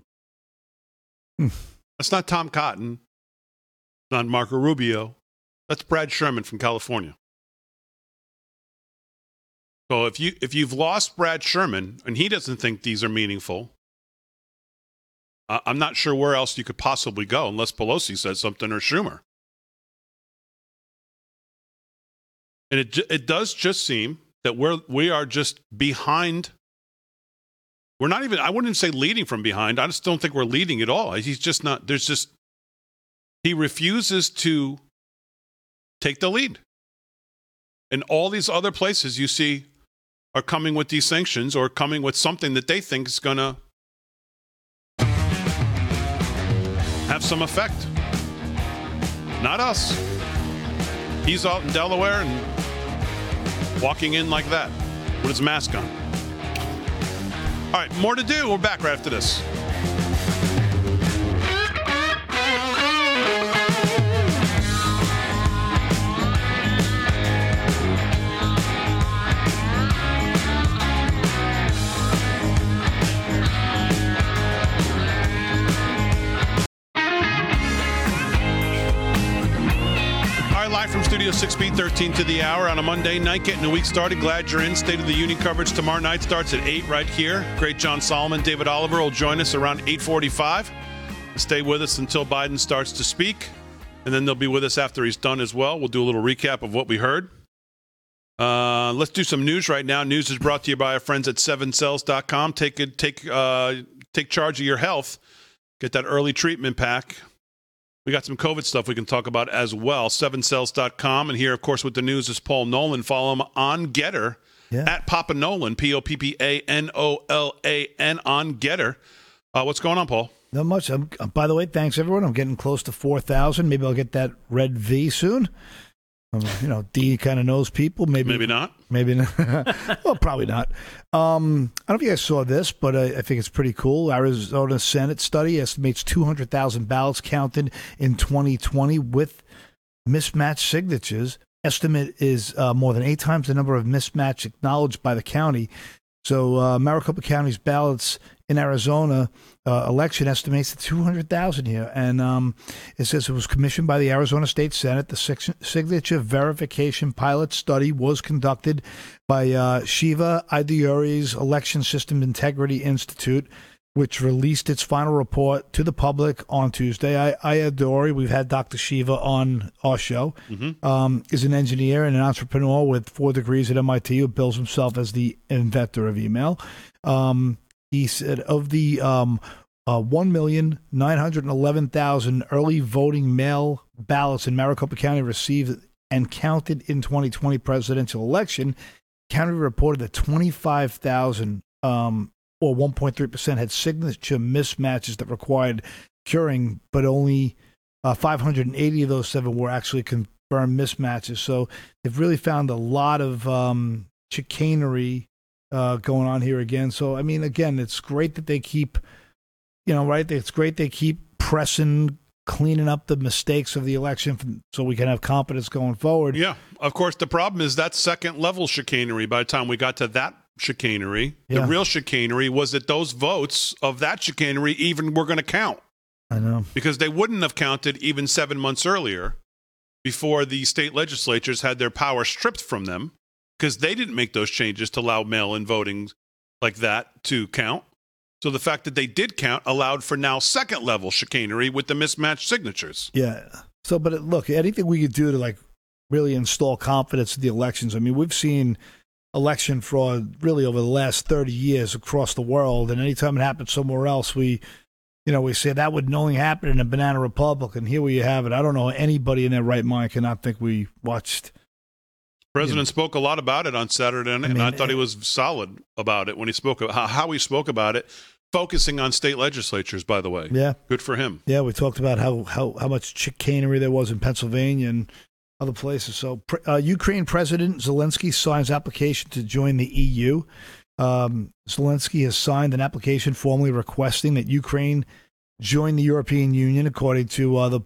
A: Hmm. That's not Tom Cotton not Marco Rubio. That's Brad Sherman from California. So if you if you've lost Brad Sherman and he doesn't think these are meaningful, I'm not sure where else you could possibly go unless Pelosi says something or Schumer. And it it does just seem that we're we are just behind. We're not even I wouldn't say leading from behind. I just don't think we're leading at all. He's just not. There's just he refuses to take the lead. And all these other places you see are coming with these sanctions or coming with something that they think is going to have some effect. Not us. He's out in Delaware and walking in like that with his mask on. All right, more to do. We're back right after this. Studio 6B 13 to the hour on a Monday night, getting the week started. Glad you're in. State of the Union coverage tomorrow night starts at 8 right here. Great John Solomon, David Oliver will join us around 845. Stay with us until Biden starts to speak, and then they'll be with us after he's done as well. We'll do a little recap of what we heard. Uh, let's do some news right now. News is brought to you by our friends at 7cells.com. Take, take, uh, take charge of your health. Get that early treatment pack we got some COVID stuff we can talk about as well. Sevencells.com. And here, of course, with the news is Paul Nolan. Follow him on GETTR yeah. at Poppa Nolan, P O P P A N O L A N on GETTR. Uh, what's going on, Paul?
B: Not much. I'm, uh, by the way, thanks everyone. I'm getting close to 4,000. Maybe I'll get that red V soon. Um, you know, D kind of knows people. Maybe,
A: maybe not.
B: Maybe not. well, probably not. Um, I don't know if you guys saw this, but I, I think it's pretty cool. Arizona Senate study estimates 200,000 ballots counted in 2020 with mismatched signatures. Estimate is uh, more than eight times the number of mismatch acknowledged by the county. So uh, Maricopa County's ballots in Arizona uh, election estimates at 200,000 here. And um, it says it was commissioned by the Arizona State Senate. The signature verification pilot study was conducted by uh, Shiva Ayyadurai Election System Integrity Institute. which released its final report to the public on Tuesday. I, I adore. We've had Dr. Shiva on our show.
A: Mm-hmm.
B: Um, is an engineer and an entrepreneur with four degrees at MIT who bills himself as the inventor of email. Um, he said of the um, uh, 1,911,000 early voting mail ballots in Maricopa County received and counted in 2020 presidential election, county reported that 25,000 um, or 1.3% had signature mismatches that required curing, but only uh, 580 of those seven were actually confirmed mismatches. So they've really found a lot of um, chicanery uh, going on here again. So, I mean, again, it's great that they keep, you know, right? It's great they keep pressing, cleaning up the mistakes of the election from, so we can have confidence going forward.
A: Yeah. Of course, the problem is that second level chicanery. By the time we got to that chicanery,
B: Yeah.
A: the real chicanery was that those votes of that chicanery even were going to count
B: I know.
A: because they wouldn't have counted even seven months earlier before the state legislatures had their power stripped from them because they didn't make those changes to allow mail in voting like that to count. So the fact that they did count allowed for now second level chicanery with the mismatched signatures.
B: Yeah. So, but it, look, anything we could do to like really install confidence in the elections. I mean, we've seen election fraud really over the last 30 years across the world. And anytime it happens somewhere else, we, you know, we say that would only happen in a banana republic. And here we have it. I don't know anybody in their right mind cannot think we watched.
A: President spoke a lot about it on Saturday, and,
B: I
A: and I
B: mean,
A: thought he was solid about it when he spoke about how, how he spoke about it, focusing on state legislatures. By the way,
B: Yeah.
A: good for him.
B: Yeah. We talked about how, how, how much chicanery there was in Pennsylvania and other places. So, uh, Ukraine President Zelensky signs application to join the EU. Um, Zelensky has signed an application formally requesting that Ukraine join the European Union, according to uh, the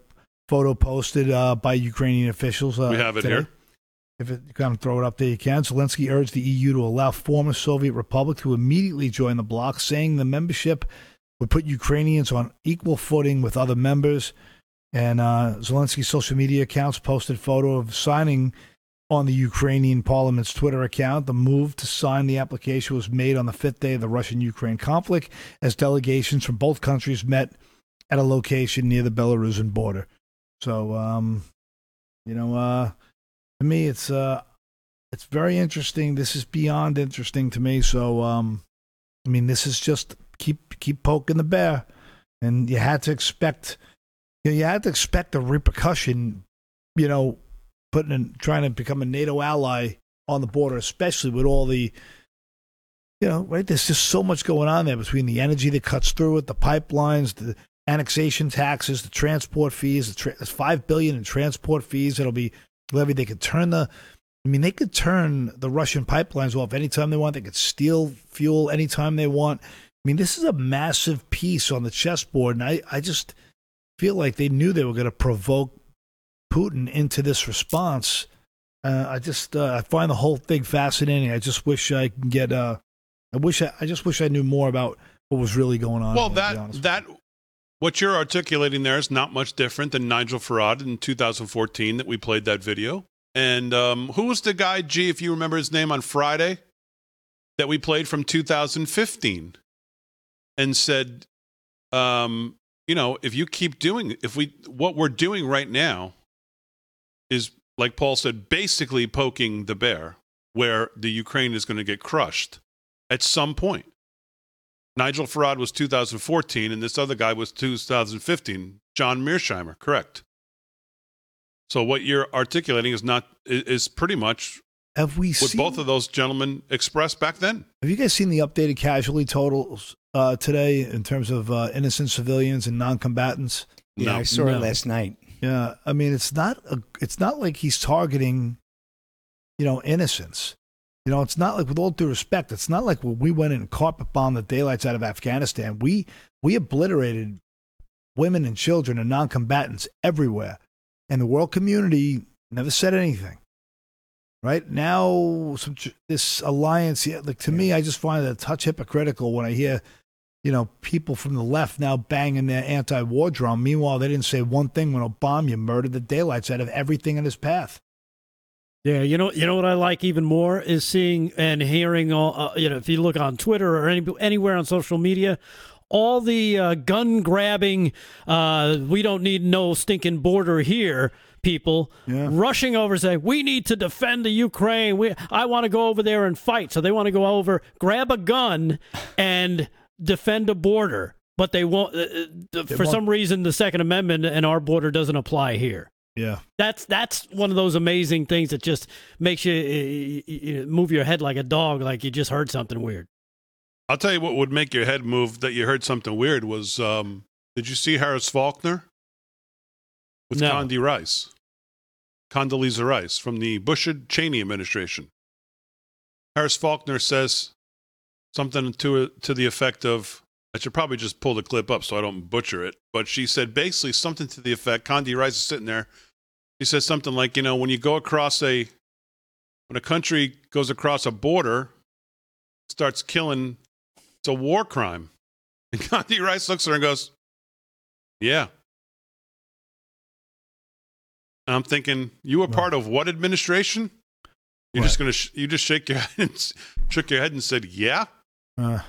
B: photo posted uh, by Ukrainian officials. Uh,
A: We have it
B: today.
A: here.
B: If it, you kind of throw it up there, you can. Zelensky urged the EU to allow former Soviet republic to immediately join the bloc, saying the membership would put Ukrainians on equal footing with other members. And uh, Zelensky's social media accounts posted photo of signing on the Ukrainian parliament's Twitter account. The move to sign the application was made on the fifth day of the Russian-Ukraine conflict, as delegations from both countries met at a location near the Belarusian border. So, um, you know, uh, to me, it's uh, it's very interesting. This is beyond interesting to me. So, um, I mean, this is just keep keep poking the bear, and you had to expect, you, know, you had to expect the repercussion. You know, putting in, trying to become a NATO ally on the border, especially with all the, you know, right. There's just so much going on there between the energy that cuts through it, the pipelines, the annexation taxes, the transport fees. The tra- there's five billion in transport fees that'll be levied. They could turn the, I mean, they could turn the Russian pipelines off anytime they want. They could steal fuel anytime they want. I mean, this is a massive piece on the chessboard, and I, I just feel like they knew they were going to provoke Putin into this response. Uh, I just uh, I find the whole thing fascinating. I just wish I can get. Uh, I wish I, I just wish I knew more about what was really going on.
A: Well, that that what you're articulating there is not much different than Nigel Farage in 2014 that we played that video. And um, who was the guy, G, if you remember his name on Friday, that we played from 2015 and said, um, you know, if you keep doing, if we, what we're doing right now is, like Paul said, basically poking the bear where the Ukraine is going to get crushed at some point. Nigel Farage was 2014, and this other guy was 2015. John Mearsheimer, correct. So what you're articulating is not is- is pretty much
B: have we
A: what
B: seen
A: both of those gentlemen expressed back then.
B: Have you guys seen the updated casualty totals uh, today in terms of uh, innocent civilians and non-combatants?
D: Yeah,
A: No.
D: I saw
C: No.
D: it last night.
B: Yeah, I mean it's not a, it's not like he's targeting, you know, innocents. You know, it's not like with all due respect, it's not like when we went in and carpet bombed the daylights out of Afghanistan. We we obliterated women and children and non-combatants everywhere, and the world community never said anything. Right now, some, this alliance, yeah, like to me, I just find it a touch hypocritical when I hear, you know, people from the left now banging their anti-war drum. Meanwhile, they didn't say one thing when Obama murdered the daylights out of everything in his path.
C: Yeah, you know, you know what I like even more is seeing and hearing all. Uh, you know, if you look on Twitter or any, anywhere on social media, all the uh, gun grabbing, uh, we don't need no stinking border here people
B: Yeah.
C: rushing over say we need to defend the Ukraine. We I want to go over there and fight. So they want to go over, grab a gun and defend a border. But they won't uh, uh, for
B: won't-
C: some reason the second amendment and our border doesn't apply here.
B: Yeah.
C: That's that's one of those amazing things that just makes you, uh, you move your head like a dog like you just heard something weird.
A: I'll tell you what would make your head move that you heard something weird was um, did you see Harris Faulkner with
C: No.
A: Condi Rice? Condoleezza Rice from the Bush Cheney administration. Harris Faulkner says something to to the effect of I should probably just pull the clip up so I don't butcher it, but she said basically something to the effect Condi Rice is sitting there. He says something like, you know, when you go across a when a country goes across a border, starts killing it's a war crime. And Condi Rice looks at her and goes, Yeah. And I'm thinking, you were part of what administration? You're just gonna sh- you just shake your head and shook your head and said, Yeah.
B: Uh,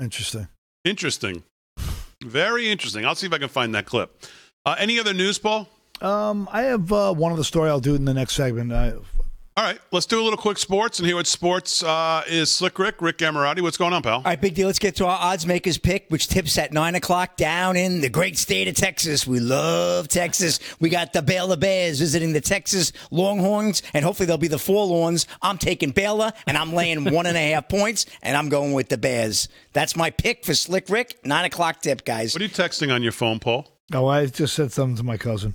B: interesting.
A: Interesting. Very interesting. I'll see if I can find that clip. Uh, any other news, Paul?
B: Um, I have uh, one other story I'll do in the next segment. I,
A: All right, let's do a little quick sports and hear what sports uh, is Slick Rick, Rick Amorati. What's going on, pal?
D: All right, big deal. Let's get to our odds makers pick, which tips at nine o'clock down in the great state of Texas. We love Texas. We got the Baylor Bears visiting the Texas Longhorns, and hopefully they'll be the Forlorns. I'm taking Baylor, and I'm laying one and a half points, and I'm going with the Bears. That's my pick for Slick Rick. Nine o'clock tip, guys.
A: What are you texting on your phone, Paul?
B: oh, I just said something to my cousin.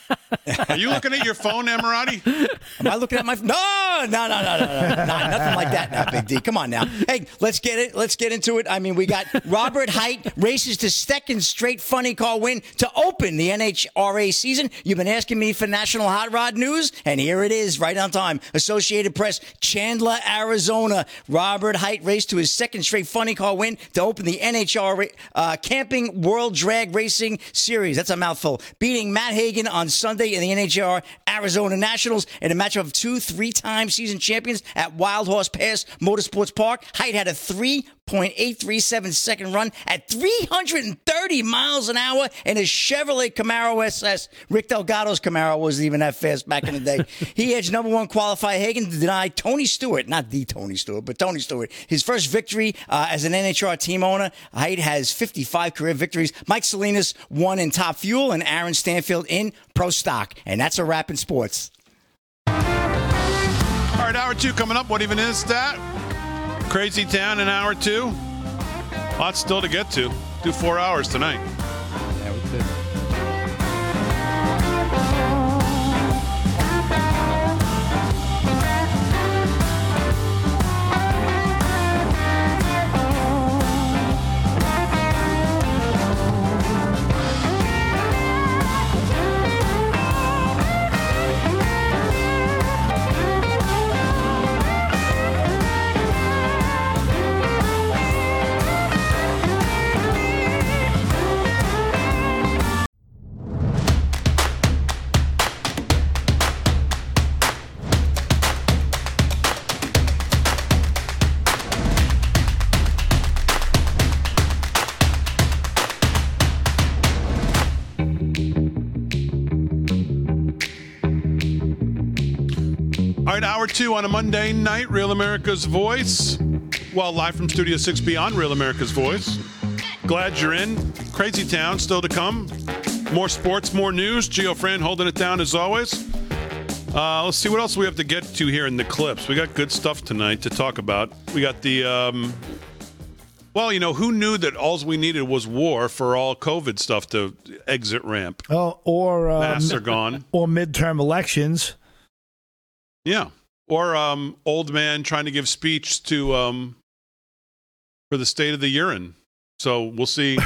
A: Are you looking at your phone, Amorati?
D: Am I looking at my? No, no, no, no, no, no, no, nothing like that. Now, Big D. Come on now. Hey, let's get it. Let's get into it. I mean, we got Robert Hight races to second straight funny car win to open the NHRA season. You've been asking me for national hot rod news, and here it is, right on time. Associated Press, Chandler, Arizona. Robert Hight raced to his second straight funny car win to open the NHRA uh, Camping World Drag Racing Series. That's a mouthful. Beating Matt Hagan on Sunday in the NHR Arizona Nationals in a matchup of two three-time season champions at Wild Horse Pass Motorsports Park. Hight had a 3.837 second run at 330 miles an hour in a Chevrolet Camaro SS. Rick Delgado's Camaro wasn't even that fast back in the day. he edged number one qualifier Hagan to deny Tony Stewart, not the Tony Stewart, but Tony Stewart, his first victory uh, as an NHR team owner. Hight has 55 career victories. Mike Salinas won in Top Fuel and Aaron Stanfield in Pro Stock. And that's a wrap in sports.
A: All right, hour two coming up. What even is that? Crazy Town in hour two. Lots still to get to. Do four hours tonight. Two on a Monday night, Real America's Voice. Well, live from Studio 6B on Real America's Voice. Glad you're in. Crazy Town still to come. More sports, more news. Geo Fran holding it down as always. Uh, let's see what else we have to get to here in the clips. We got good stuff tonight to talk about. We got the, um, well, you know, who knew that all we needed was war for all COVID stuff to exit ramp?
B: Oh, or uh,
A: Masks are gone.
B: or midterm elections.
A: Yeah. Or um, old man trying to give speech to um, for the state of the urine. So we'll see.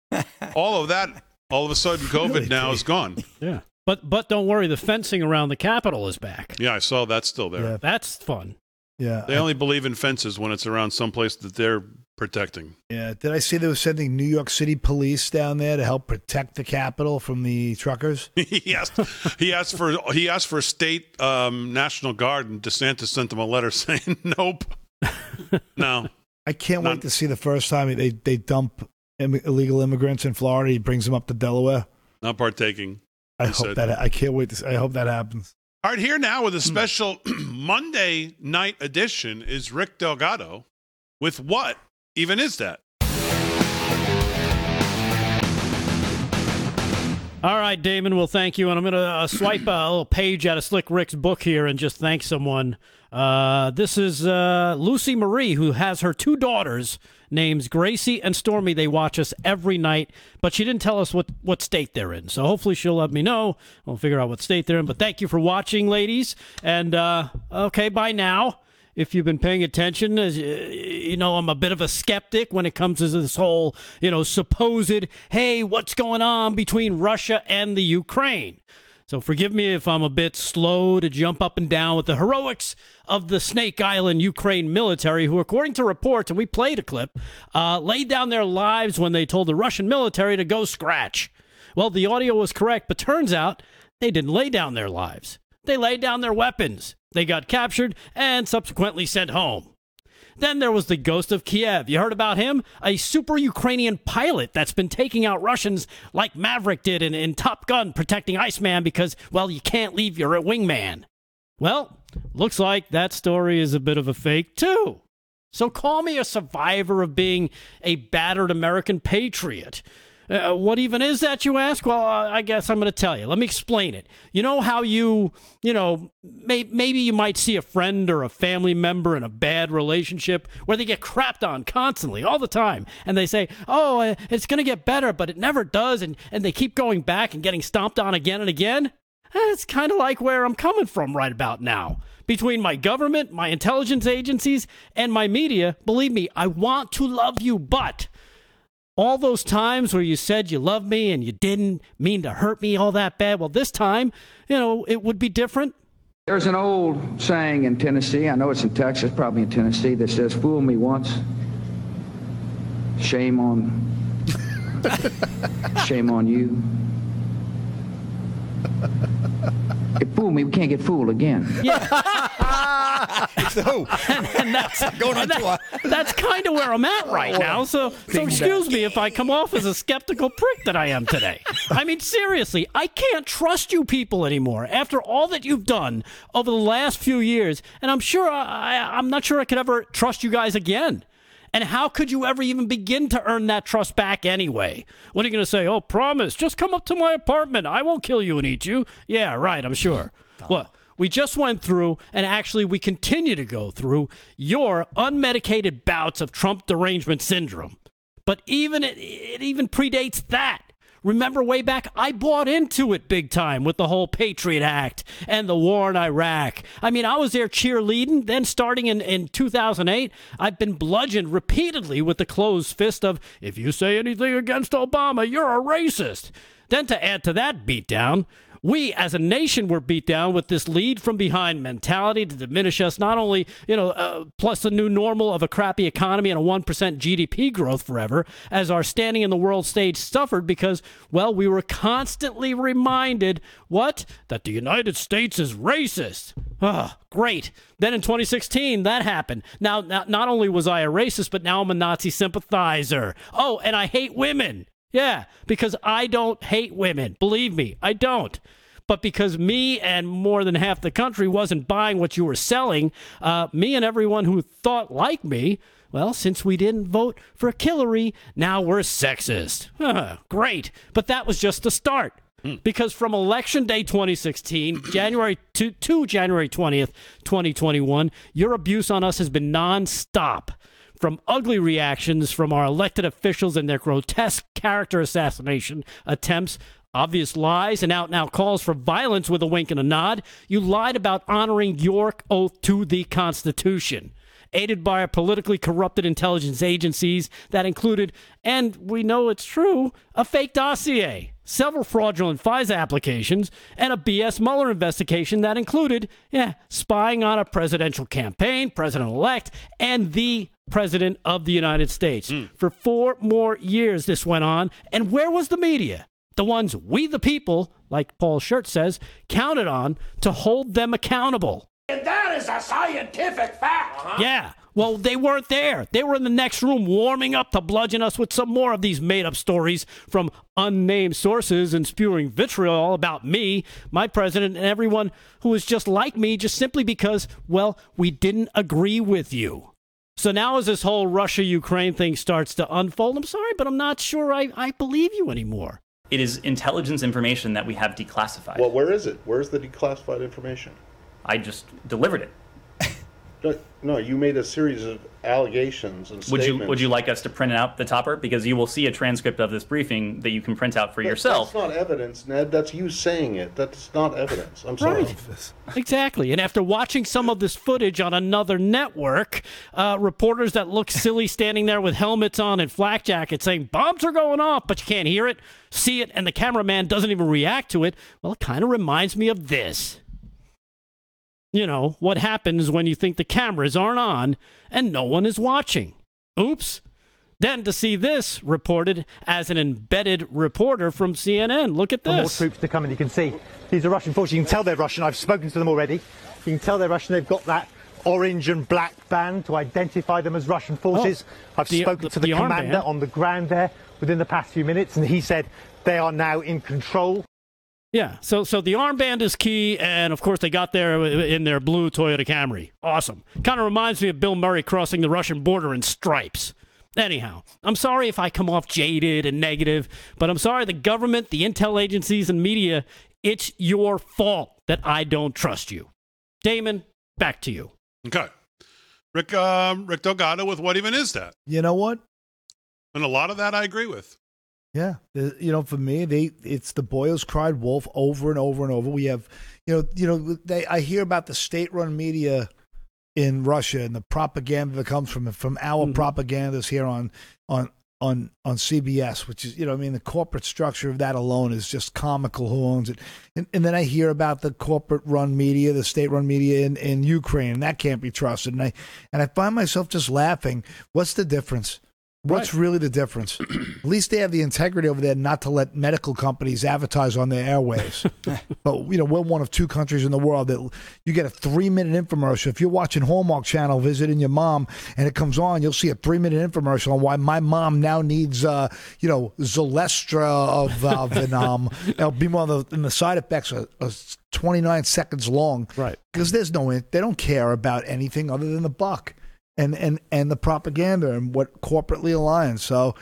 A: all of that, all of a sudden, COVID
B: Really,
A: now is gone.
C: Yeah. But but don't worry, the fencing around the Capitol is back.
A: Yeah, I saw that still there.
B: Yeah,
C: That's fun.
B: yeah.
A: They only believe in fences when it's around someplace that they're protecting.
B: Yeah. Did I see they were sending New York City police down there to help protect the Capitol from the truckers?
A: he asked. He asked for. He asked for state um, national guard, and DeSantis sent him a letter saying, "Nope, no."
B: I can't
A: Not-
B: wait to see the first time they they dump Im- illegal immigrants in Florida. He brings them up to Delaware.
A: Not partaking.
B: I hope
A: said.
B: that I can't wait to. I hope that happens.
A: All right, here now
B: Hmm.
A: with a special Monday night edition is Rick Delgado with what even is that?
C: All right, Damon. Well, thank you. And I'm going to uh, swipe a little page out of Slick Rick's book here and just thank someone. Uh, this is uh, Lucy Marie, who has her two daughters, names Gracie and Stormy. They watch us every night, but she didn't tell us what, what state they're in. So hopefully she'll let me know. We'll figure out what state they're in. But thank you for watching, ladies. And uh, okay, bye now if you've been paying attention, as uh, you know, I'm a bit of a skeptic when it comes to this whole, you know, supposed, hey, what's going on between Russia and the Ukraine? So forgive me if I'm a bit slow to jump up and down with the heroics of the Snake Island Ukraine military, who, according to reports, and we played a clip, uh, laid down their lives when they told the Russian military to go scratch. Well, the audio was correct, but turns out they didn't lay down their lives. They laid down their weapons. They got captured and subsequently sent home. Then there was the ghost of Kiev. You heard about him? A super Ukrainian pilot that's been taking out Russians like Maverick did in, in Top Gun, protecting Iceman because, well, you can't leave your wingman. Well, looks like that story is a bit of a fake, too. So call me a survivor of being a battered American patriot. Uh, what even is that, you ask? Well, uh, I guess I'm going to tell you. Let me explain it. You know how you, you know, may, maybe you might see a friend or a family member in a bad relationship where they get crapped on constantly, all the time. And they say, oh, uh, it's going to get better, but it never does. And, and they keep going back and getting stomped on again and again. It's kind of like where I'm coming from right about now. Between my government, my intelligence agencies, and my media, believe me, I want to love you, but all those times where you said you loved me and you didn't mean to hurt me all that bad, well, this time, you know, it would be different.
J: There's an old saying in Tennessee, I know it's in Texas, probably in Tennessee, that says, Fool me once, shame on, shame on you. If fool me, we can't get fooled again.
D: So,
C: and that's
D: Going on
C: and uh, that-
D: tour.
C: That's kind of where I'm at right now. So, so excuse me if I come off as a skeptical prick that I am today. I mean, seriously, I can't trust you people anymore after all that you've done over the last few years, and I'm sure I, I- I'm not sure I could ever trust you guys again. And how could you ever even begin to earn that trust back anyway? What are you going to say? Oh, promise, just come up to my apartment. I won't kill you and eat you. Yeah, right, I'm sure. Well, we just went through, and actually, we continue to go through your unmedicated bouts of Trump derangement syndrome. But even it, it even predates that. Remember way back, I bought into it big time with the whole Patriot Act and the war in Iraq. I mean, I was there cheerleading. Then, starting in, in 2008, I've been bludgeoned repeatedly with the closed fist of, if you say anything against Obama, you're a racist. Then, to add to that beatdown, we as a nation were beat down with this lead from behind mentality to diminish us not only you know uh, plus the new normal of a crappy economy and a 1% gdp growth forever as our standing in the world stage suffered because well we were constantly reminded what that the united states is racist Ah, great. Then in 2016, that happened. Now, not only was I a racist, but now I'm a Nazi sympathizer. Oh, and I hate women. Yeah, because I don't hate women. Believe me, I don't. But because me and more than half the country wasn't buying what you were selling, uh, me and everyone who thought like me, well, since we didn't vote for Hillary, now we're sexist. Huh, great. But that was just the start. Because from election day 2016, January to, to January 20th, 2021, your abuse on us has been nonstop from ugly reactions from our elected officials and their grotesque character assassination attempts, obvious lies, and out and out calls for violence with a wink and a nod. You lied about honoring your oath to the Constitution. Aided by our politically corrupted intelligence agencies that included, and we know it's true, a fake dossier, several fraudulent FISA applications, and a BS Mueller investigation that included, yeah, spying on a presidential campaign, president elect, and the president of the United States. Hmm. For four more years, this went on. And where was the media? The ones we, the people, like Paul Schurz says, counted on to hold them accountable.
K: And that is a scientific fact. Uh-huh.
C: Yeah. Well, they weren't there. They were in the next room warming up to bludgeon us with some more of these made up stories from unnamed sources and spewing vitriol about me, my president, and everyone who is just like me just simply because, well, we didn't agree with you. So now, as this whole Russia Ukraine thing starts to unfold, I'm sorry, but I'm not sure I, I believe you anymore.
K: It is intelligence information that we have declassified.
L: Well, where is it? Where's the declassified information?
K: I just delivered it.
L: No, no, you made a series of allegations and
K: Would
L: statements.
K: you would you like us to print out the topper because you will see a transcript of this briefing that you can print out for
L: That-
K: yourself.
L: That's not evidence, Ned. That's you saying it. That's not evidence. I'm sorry.
C: Right. Exactly. And after watching some of this footage on another network, uh, reporters that look silly standing there with helmets on and flak jackets saying bombs are going off, but you can't hear it, see it, and the cameraman doesn't even react to it, well, it kind of reminds me of this. You know, what happens when you think the cameras aren't on and no one is watching. Oops. Then to see this reported as an embedded reporter from CNN. Look at
M: For more troops to come, and you can see these are Russian forces. You can tell they're Russian. I've spoken to them already. You can tell they're Russian. They've got that orange and black band to identify them as Russian forces. Oh, I've
C: the-
M: spoken
C: the-
M: to the,
C: the
M: commander on the ground there within the past few minutes, and he said they are now in control.
C: Yeah, so so the armband is key, and of course they got there in their blue Toyota Camry. Awesome. Kind of reminds me of Bill Murray crossing the Russian border in stripes. Anyhow, I'm sorry if I come off jaded and negative, but I'm sorry the government, the intel agencies, and media, it's your fault that I don't trust you. Damon, back to you.
A: Okay. Rick, um, Rick Delgado with what even is that?
B: You know what?
A: And a lot of that I agree with.
B: Yeah, you know, for me, they it's the boys cried wolf over and over and over. We have, you know, you know, they I hear about the state-run media in Russia and the propaganda that comes from it, from our mm-hmm. propagandists here on on on on CBS, which is you know, I mean, the corporate structure of that alone is just comical. Who owns it? And, and then I hear about the corporate-run media, the state-run media in in Ukraine, and that can't be trusted. And I and I find myself just laughing. What's the difference? What's really the difference? At least they have the integrity over there not to let medical companies advertise on their airways. but you know, we're one of two countries in the world that you get a three-minute infomercial. If you're watching Hallmark Channel, visiting your mom, and it comes on, you'll see a three-minute infomercial on why my mom now needs, uh, you know, Zolestra of uh, Venom. It'll be more the, and the side effects are, are 29 seconds long.
C: Right.
B: Because there's no, they don't care about anything other than the buck and and and the propaganda and what corporately aligns. So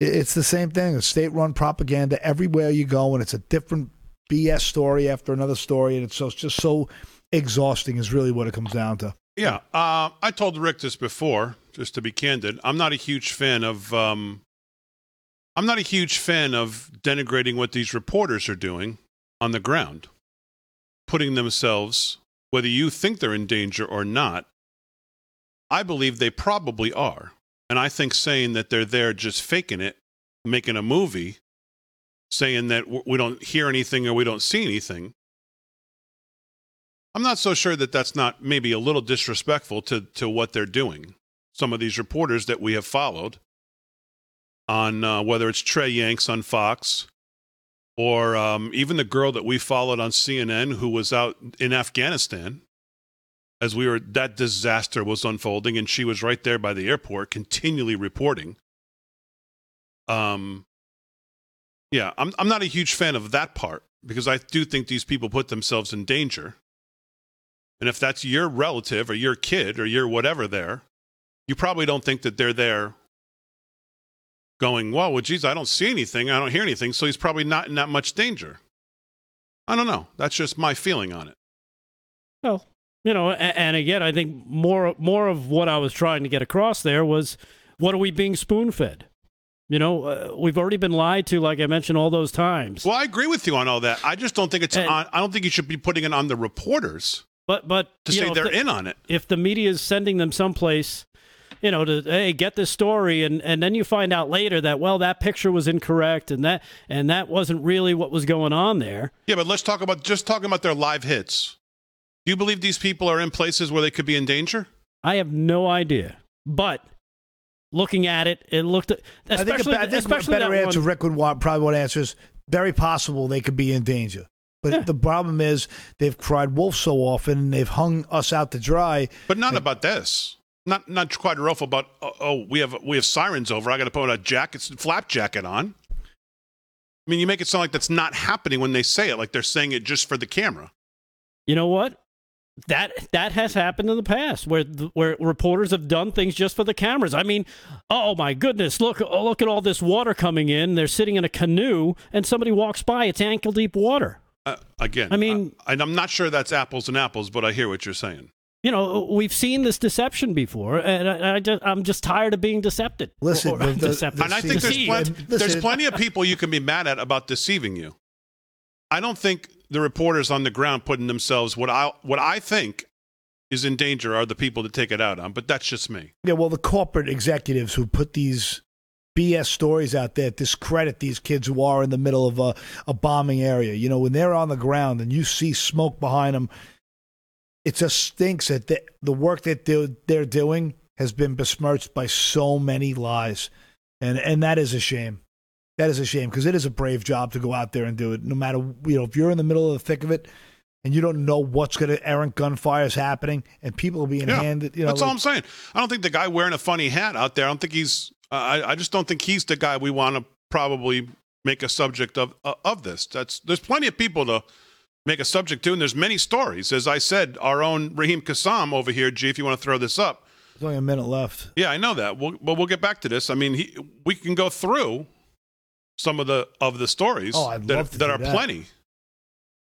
B: it's the same thing. It's state-run propaganda everywhere you go, and it's a different BS story after another story, and it's, so, it's just so exhausting. Is really what it comes down to.
A: Yeah, uh, I told Rick this before, just to be candid. I'm not a huge fan of. Um, I'm not a huge fan of denigrating what these reporters are doing on the ground, putting themselves, whether you think they're in danger or not. I believe they probably are, and I think saying that they're there just faking it, making a movie, saying that we don't hear anything or we don't see anything. I'm not so sure that that's not maybe a little disrespectful to, to what they're doing. Some of these reporters that we have followed on uh, whether it's Trey Yingst on Fox or um, even the girl that we followed on CNN who was out in Afghanistan as we were that disaster was unfolding and she was right there by the airport continually reporting. Um, yeah, I'm I'm not a huge fan of that part because I do think these people put themselves in danger. And if that's your relative or your kid or your whatever there, you probably don't think that they're there going, well, well, geez, I don't see anything. I don't hear anything. So he's probably not in that much danger. I don't know. That's just my feeling on it.
C: Well, you know, and, and again, I think more more of what I was trying to get across there was what are we being spoon fed? You know, uh, we've already been lied to, like I mentioned all those times.
A: Well, I agree with you on all that. I just don't think it's on, I don't think you should be putting it on the reporters
C: But but
A: to say
C: know,
A: they're
C: the-
A: in on it.
C: If the media is sending them someplace, you know, to hey get this story, and and then you find out later that well that picture was incorrect, and that and that wasn't really what was going on there.
A: Yeah, but let's talk about just talking about their live hits. Do you believe these people are in places where they could be in danger?
C: I have no idea, but looking at it, it looked
B: I think a,
C: especially
B: I think a better answer
C: one-
B: Rick would want, probably would answer is very possible they could be in danger. But the problem is they've cried wolf so often and they've hung us out to dry.
A: But not about this. not not quite ruffled, but oh, oh, we have we have sirens over. I got to put a jacket, flap jacket on. I mean, you make it sound like that's not happening when they say it, like they're saying it just for the camera.
C: You know what? That that has happened in the past, where where reporters have done things just for the cameras. I mean, oh my goodness, look oh, look at all this water coming in. They're sitting in a canoe, and somebody walks by. It's ankle deep water.
A: Uh, again,
C: I mean,
A: and I'm not sure that's apples and apples, but I hear what you're saying.
C: You know, we've seen this deception before, and I, I just, I'm just tired of being decepted.
B: Listen,
C: Or-
B: the- the-
C: decepted.
A: and I think there's
C: Deceived.
A: plenty, there's plenty of people you can be mad at about deceiving you. I don't think the reporters on the ground putting themselves what I what I think is in danger are the people to take it out on. But that's just me.
B: Yeah, well, the corporate executives who put these BS stories out there discredit these kids who are in the middle of a, a bombing area. You know, when they're on the ground and you see smoke behind them, it just stinks that the, the work that they're, they're doing has been besmirched by so many lies. And, and that is a shame. That is a shame because it is a brave job to go out there and do it. No matter, you know, if you're in the middle of the thick of it and you don't know what's going to, errant gunfire is happening and people are being
A: Yeah,
B: handed, you know,
A: that's all I'm saying. I don't think the guy wearing a funny hat out there. I don't think he's. Uh, I, I just don't think he's the guy we want to probably make a subject of uh, of this. That's there's plenty of people to make a subject to, and there's many stories. As I said, our own Raheem Kassam over here, G. If you want to throw this up,
B: There's only a minute left.
A: yeah, I know that. We'll, but we'll get back to this. I mean, he, we can go through some of the of the stories
B: Oh,
A: that, that are
B: that.
A: plenty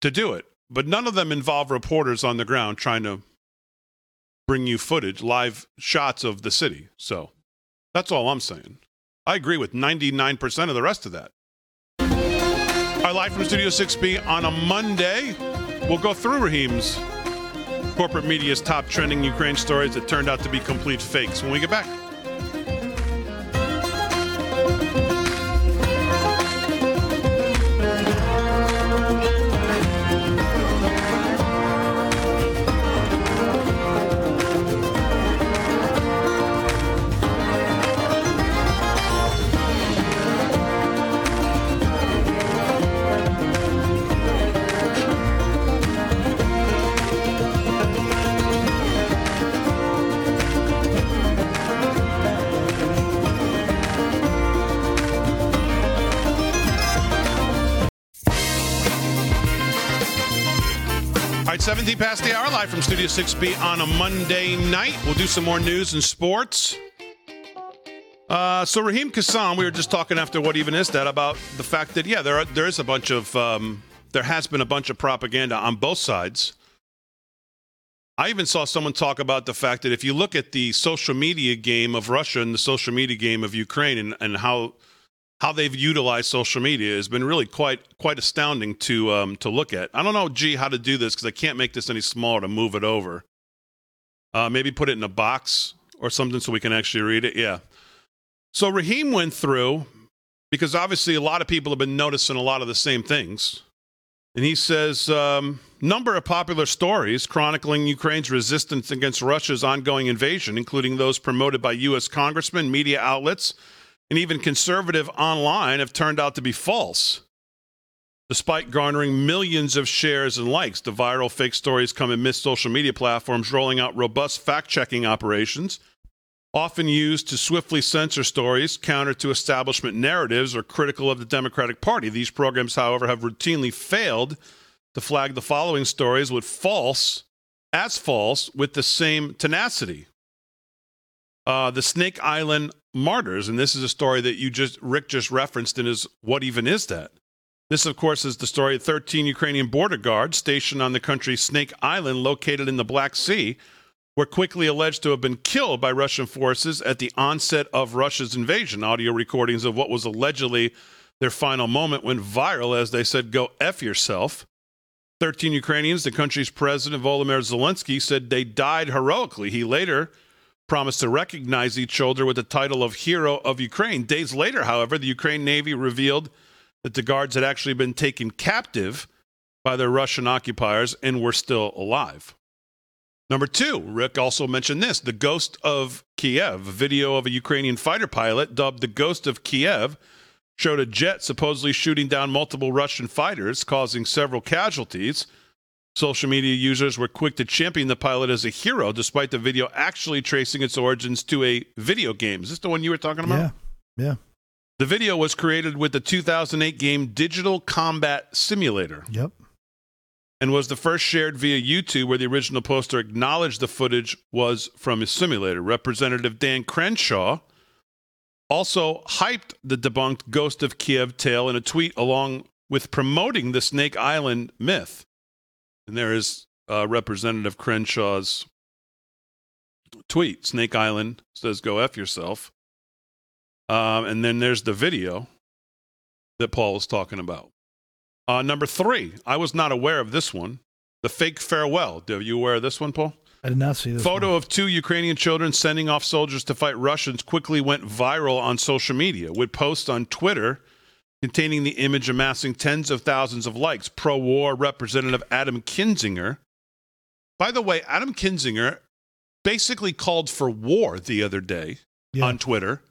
A: to do it, but none of them involve reporters on the ground trying to bring you footage, live shots of the city. So that's all I'm saying. I agree with 99% of the rest of that. Right, live from Studio 6B on a Monday. We'll go through Raheem's corporate media's top trending Ukraine stories that turned out to be complete fakes when we get back. Past the hour, live from Studio 6B on a Monday night. We'll do some more news and sports. Uh, so Raheem Kassam, we were just talking after what even is that about the fact that yeah, there are, there is a bunch of um, there has been a bunch of propaganda on both sides. I even saw someone talk about the fact that if you look at the social media game of Russia and the social media game of Ukraine and, and how how they've utilized social media has been really quite quite astounding to um, to look at. I don't know, gee, how to do this because I can't make this any smaller to move it over. Uh, maybe put it in a box or something so we can actually read it. Yeah. So Raheem went through because obviously a lot of people have been noticing a lot of the same things. And he says, um, number of popular stories chronicling Ukraine's resistance against Russia's ongoing invasion, including those promoted by U.S. congressmen, media outlets, and even conservative online, have turned out to be false. Despite garnering millions of shares and likes, the viral fake stories come amidst social media platforms rolling out robust fact checking operations often used to swiftly censor stories counter to establishment narratives or critical of the Democratic Party. These programs, however, have routinely failed to flag the following stories with false as false with the same tenacity. Uh, the Snake Island martyrs, and this is a story that you just Rick just referenced in his "What even is that?" This, of course, is the story of 13 Ukrainian border guards stationed on the country's Snake Island, located in the Black Sea, were quickly alleged to have been killed by Russian forces at the onset of Russia's invasion. Audio recordings of what was allegedly their final moment went viral as they said, Go F yourself. 13 Ukrainians, the country's president Volodymyr Zelensky, said they died heroically. He later promised to recognize each shoulder with the title of Hero of Ukraine. Days later, however, the Ukraine Navy revealed that the guards had actually been taken captive by their Russian occupiers and were still alive. Number two, Rick also mentioned this the Ghost of Kiev. A video of a Ukrainian fighter pilot dubbed the Ghost of Kiev showed a jet supposedly shooting down multiple Russian fighters, causing several casualties. Social media users were quick to champion the pilot as a hero, despite the video actually tracing its origins to a video game. Is this the one you were talking about?
B: Yeah. Yeah.
A: The video was created with the 2008 game Digital Combat Simulator.
B: Yep.
A: And was the first shared via YouTube, where the original poster acknowledged the footage was from a simulator. Representative Dan Crenshaw also hyped the debunked Ghost of Kiev tale in a tweet along with promoting the Snake Island myth. And there is uh, Representative Crenshaw's tweet. Snake Island says, "Go f yourself." Um, and then there's the video that Paul was talking about. Uh, number three, I was not aware of this one. The fake farewell. Are you aware of this one, Paul?
B: I did not see this.
A: Photo
B: one.
A: of two Ukrainian children sending off soldiers to fight Russians quickly went viral on social media, with posts on Twitter containing the image amassing tens of thousands of likes. Pro war Representative Adam Kinzinger. By the way, Adam Kinzinger basically called for war the other day
B: Yeah.
A: on Twitter,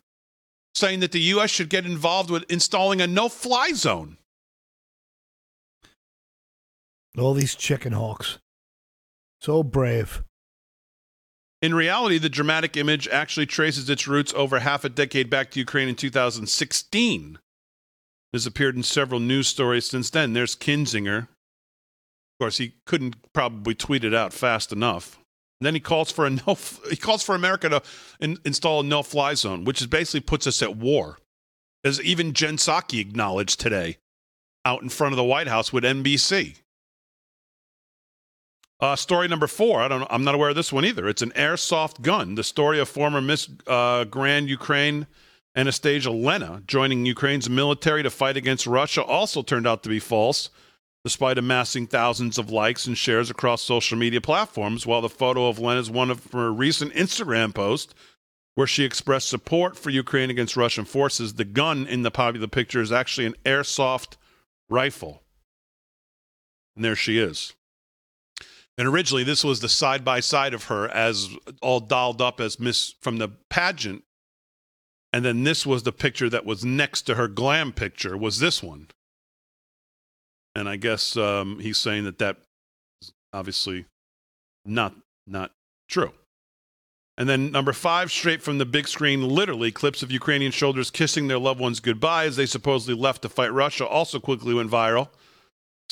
A: saying that the U.S. should get involved with installing a no fly zone.
B: All these chicken hawks. So brave.
A: In reality, the dramatic image actually traces its roots over half a decade back to Ukraine in 2016. Has appeared in several news stories since then. There's Kinzinger. Of course, he couldn't probably tweet it out fast enough. And then he calls for a no. He calls for America to in, install a no-fly zone, which basically puts us at war, as even Jen Psaki acknowledged today, out in front of the White House with NBC. Uh, story number four. I don't. I'm not aware of this one either. It's an airsoft gun. The story of former Miss uh, Grand Ukraine Anastasia Lena joining Ukraine's military to fight against Russia also turned out to be false, despite amassing thousands of likes and shares across social media platforms. While the photo of Lena is one of her recent Instagram posts, where she expressed support for Ukraine against Russian forces, the gun in the popular picture is actually an airsoft rifle. And there she is. And originally, this was the side by side of her as all dolled up as Miss from the pageant. And then this was the picture that was next to her glam picture, was this one. And I guess um, he's saying that that is obviously not not true. And then number five, straight from the big screen, literally clips of Ukrainian soldiers kissing their loved ones goodbye as they supposedly left to fight Russia, also quickly went viral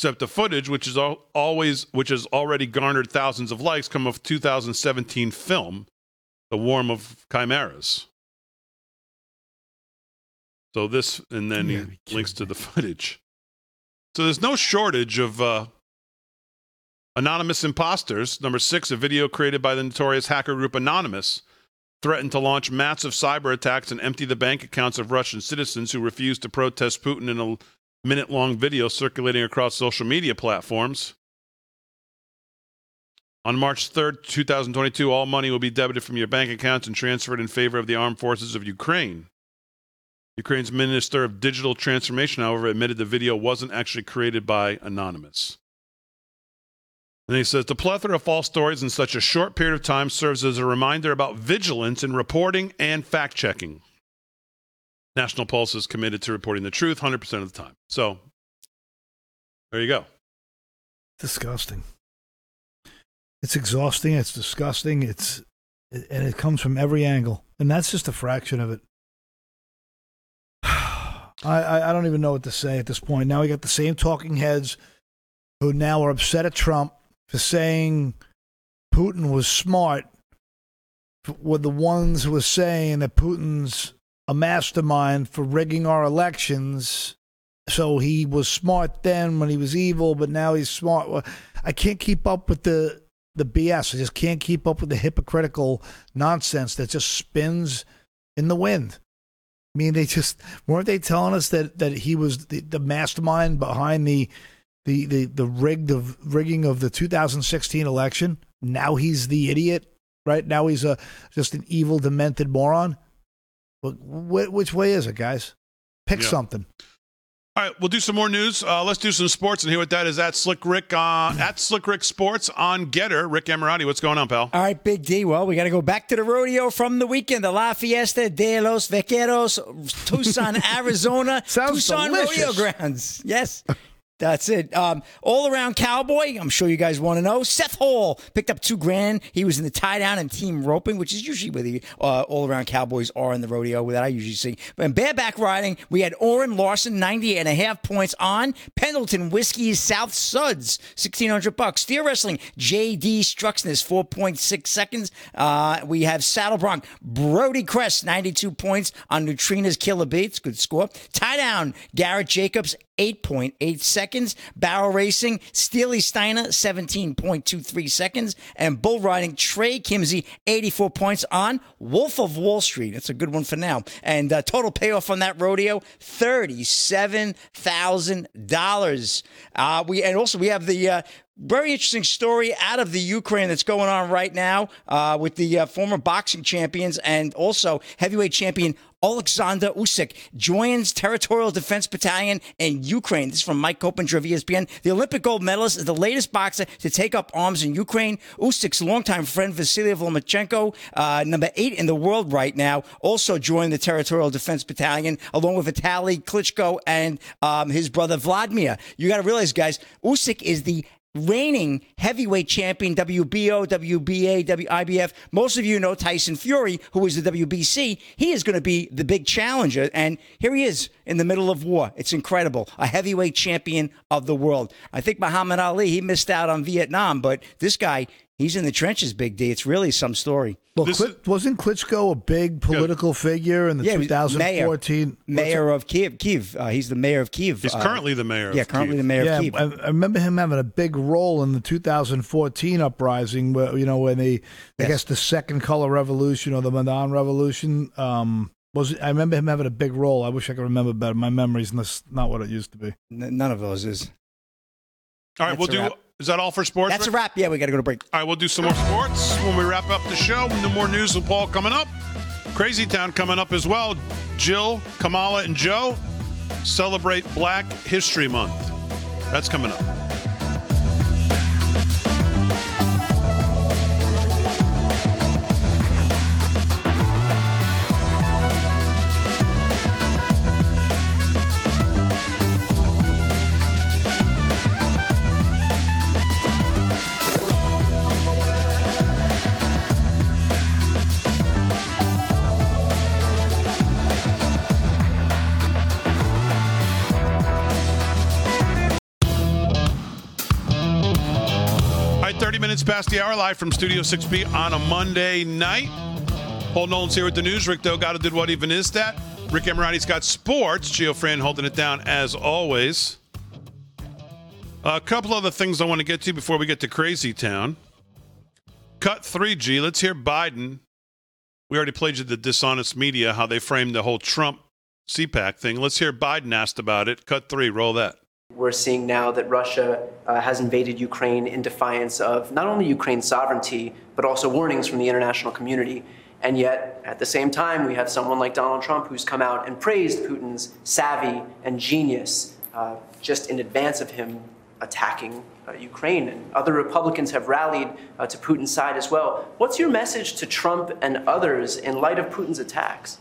A: except the footage, which is al- always which has already garnered thousands of likes, come of 2017 film, "The War of Chimeras." So this, and then
B: Yeah,
A: he links to the footage. So there's no shortage of uh, anonymous imposters. Number six, a video created by the notorious hacker group Anonymous threatened to launch massive cyber attacks and empty the bank accounts of Russian citizens who refused to protest Putin in a minute long video circulating across social media platforms. On March 3rd, 2022, all money will be debited from your bank accounts and transferred in favor of the armed forces of Ukraine. Ukraine's Minister of Digital Transformation, however, admitted the video wasn't actually created by Anonymous. And he says the plethora of false stories in such a short period of time serves as a reminder about vigilance in reporting and fact checking. National Pulse is committed to reporting the truth 100% of the time. So there you go.
B: Disgusting. It's exhausting. It's disgusting. It's and it comes from every angle, and that's just a fraction of it. I, I don't even know what to say at this point. Now we got the same talking heads who now are upset at Trump for saying Putin was smart. Were the ones who were saying that Putin's a mastermind for rigging our elections. So he was smart then when he was evil, but now he's smart. I can't keep up with the the BS. I just can't keep up with the hypocritical nonsense that just spins in the wind. I mean, they just weren't they telling us that that he was the, the mastermind behind the the the the rigged of rigging of the 2016 election. Now he's the idiot, right? Now he's a just an evil, demented moron. But wh- which way is it, guys? Pick
A: Yeah.
B: something.
A: All right, we'll do some more news. Uh, let's do some sports and hear what that is at Slick Rick uh, at Slick Rick Sports on GETTR. Rick Emirati, what's going on, pal?
D: All right, Big D. Well, we got to go back to the rodeo from the weekend. The La Fiesta de los Vaqueros, Tucson, Arizona.
B: Sounds
D: Tucson
B: delicious.
D: Rodeo Grounds. Yes. That's it. Um, all around cowboy. I'm sure you guys want to know. Seth Hall picked up two grand. He was in the tie down and team roping, which is usually where the uh, all around cowboys are in the rodeo that I usually see. But in bareback riding, we had Orin Larsen, 90 and a half points on. Pendleton Whiskey's South Suds, 1600 bucks. Steer wrestling, JD Struxness, 4.6 seconds. Uh, we have Saddle Bronc, Brody Cress, 92 points on Neutrina's Killer Beats. Good score. Tie down, Garrett Jacobs, 8.8 seconds. Barrel racing, Steely Steiner, 17.23 seconds. And bull riding, Trey Kimzey, 84 points on Wolf of Wall Street. That's a good one for now. And uh, total payoff on that rodeo, $37,000. Uh, we And also, we have the. Uh, very interesting story out of the Ukraine that's going on right now uh, with the uh, former boxing champions and also heavyweight champion Alexander Usyk joins Territorial Defense Battalion in Ukraine. This is from Mike Coppinger of ESPN. The Olympic gold medalist is the latest boxer to take up arms in Ukraine. Usyk's longtime friend Vasily Lomachenko, uh, number eight in the world right now, also joined the Territorial Defense Battalion along with Vitaly Klitschko and um, his brother Vladimir. You got to realize, guys, Usyk is the reigning heavyweight champion, WBO, WBA, WIBF. Most of you know Tyson Fury, who is the WBC. He is going to be the big challenger. And here he is in the middle of war. It's incredible. A heavyweight champion of the world. I think Muhammad Ali, he missed out on Vietnam, but this guy, he's in the trenches, Big D. It's really some story.
B: Well, Kli- wasn't Klitschko a big political figure in the
D: Yeah,
B: 2014
D: Mayor of Kiev. Kiev. Uh, he's the mayor of Kiev.
A: He's
D: Uh,
A: currently the mayor.
D: Yeah,
A: of
D: currently
A: Kyiv.
D: the mayor
B: yeah,
D: of Kiev.
B: I, I remember him having a big role in the 2014 uprising, where you know when the I guess the second color revolution or the Maidan revolution. Um, was I remember him having a big role. I wish I could remember better. My memory's not, not what it used to be.
D: N- none of those is.
A: All right,
D: That's
A: we'll do.
D: wrap.
A: Is that all for sports?
D: That's a wrap. Yeah, we got to go to break.
A: All right, we'll do some more sports when we wrap up the show. No more news with Paul coming up. Crazy Town coming up as well. Jill, Kamala, and Joe celebrate Black History Month. That's coming up. 30 minutes past the hour, live from Studio 6B on a Monday night. Paul Nolan's here with the news. Rick Delgado did what even is that? Rick Emirati's got sports. Gio Fran holding it down as always. A couple other things I want to get to before we get to Crazy Town. Cut 3G. Let's hear Biden. We already played you the dishonest media, how they framed the whole Trump CPAC thing. Let's hear Biden asked about it. Cut three. Roll that.
N: We're seeing now that Russia uh, has invaded Ukraine in defiance of not only Ukraine's sovereignty, but also warnings from the international community. And yet, at the same time, we have someone like Donald Trump who's come out and praised Putin's savvy and genius uh, just in advance of him attacking uh, Ukraine. And other Republicans have rallied uh, to Putin's side as well. What's your message to Trump and others in light of Putin's attacks?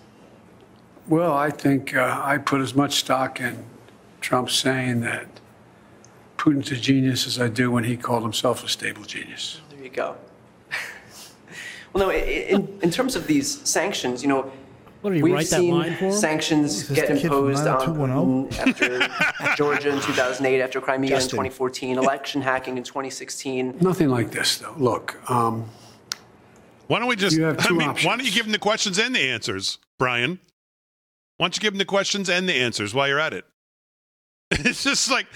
O: Well, I think uh, I put as much stock in Trump saying that Putin's a genius as I do when he called himself a stable genius.
N: There you go. well, no, in, in terms of these sanctions, you know,
C: What, did
N: we've
C: write that
N: seen
C: line for
N: sanctions get
B: the kid from
N: imposed on Putin after Georgia in 2008, after Crimea
D: Justin.
N: in 2014, election hacking in 2016.
O: Nothing like this, though. Look, um,
A: Why don't we just?
O: You have
A: I
O: two
A: mean, why don't you give him the questions and the answers, Brian? Why don't you give him the questions and the answers while you're at it? It's just like,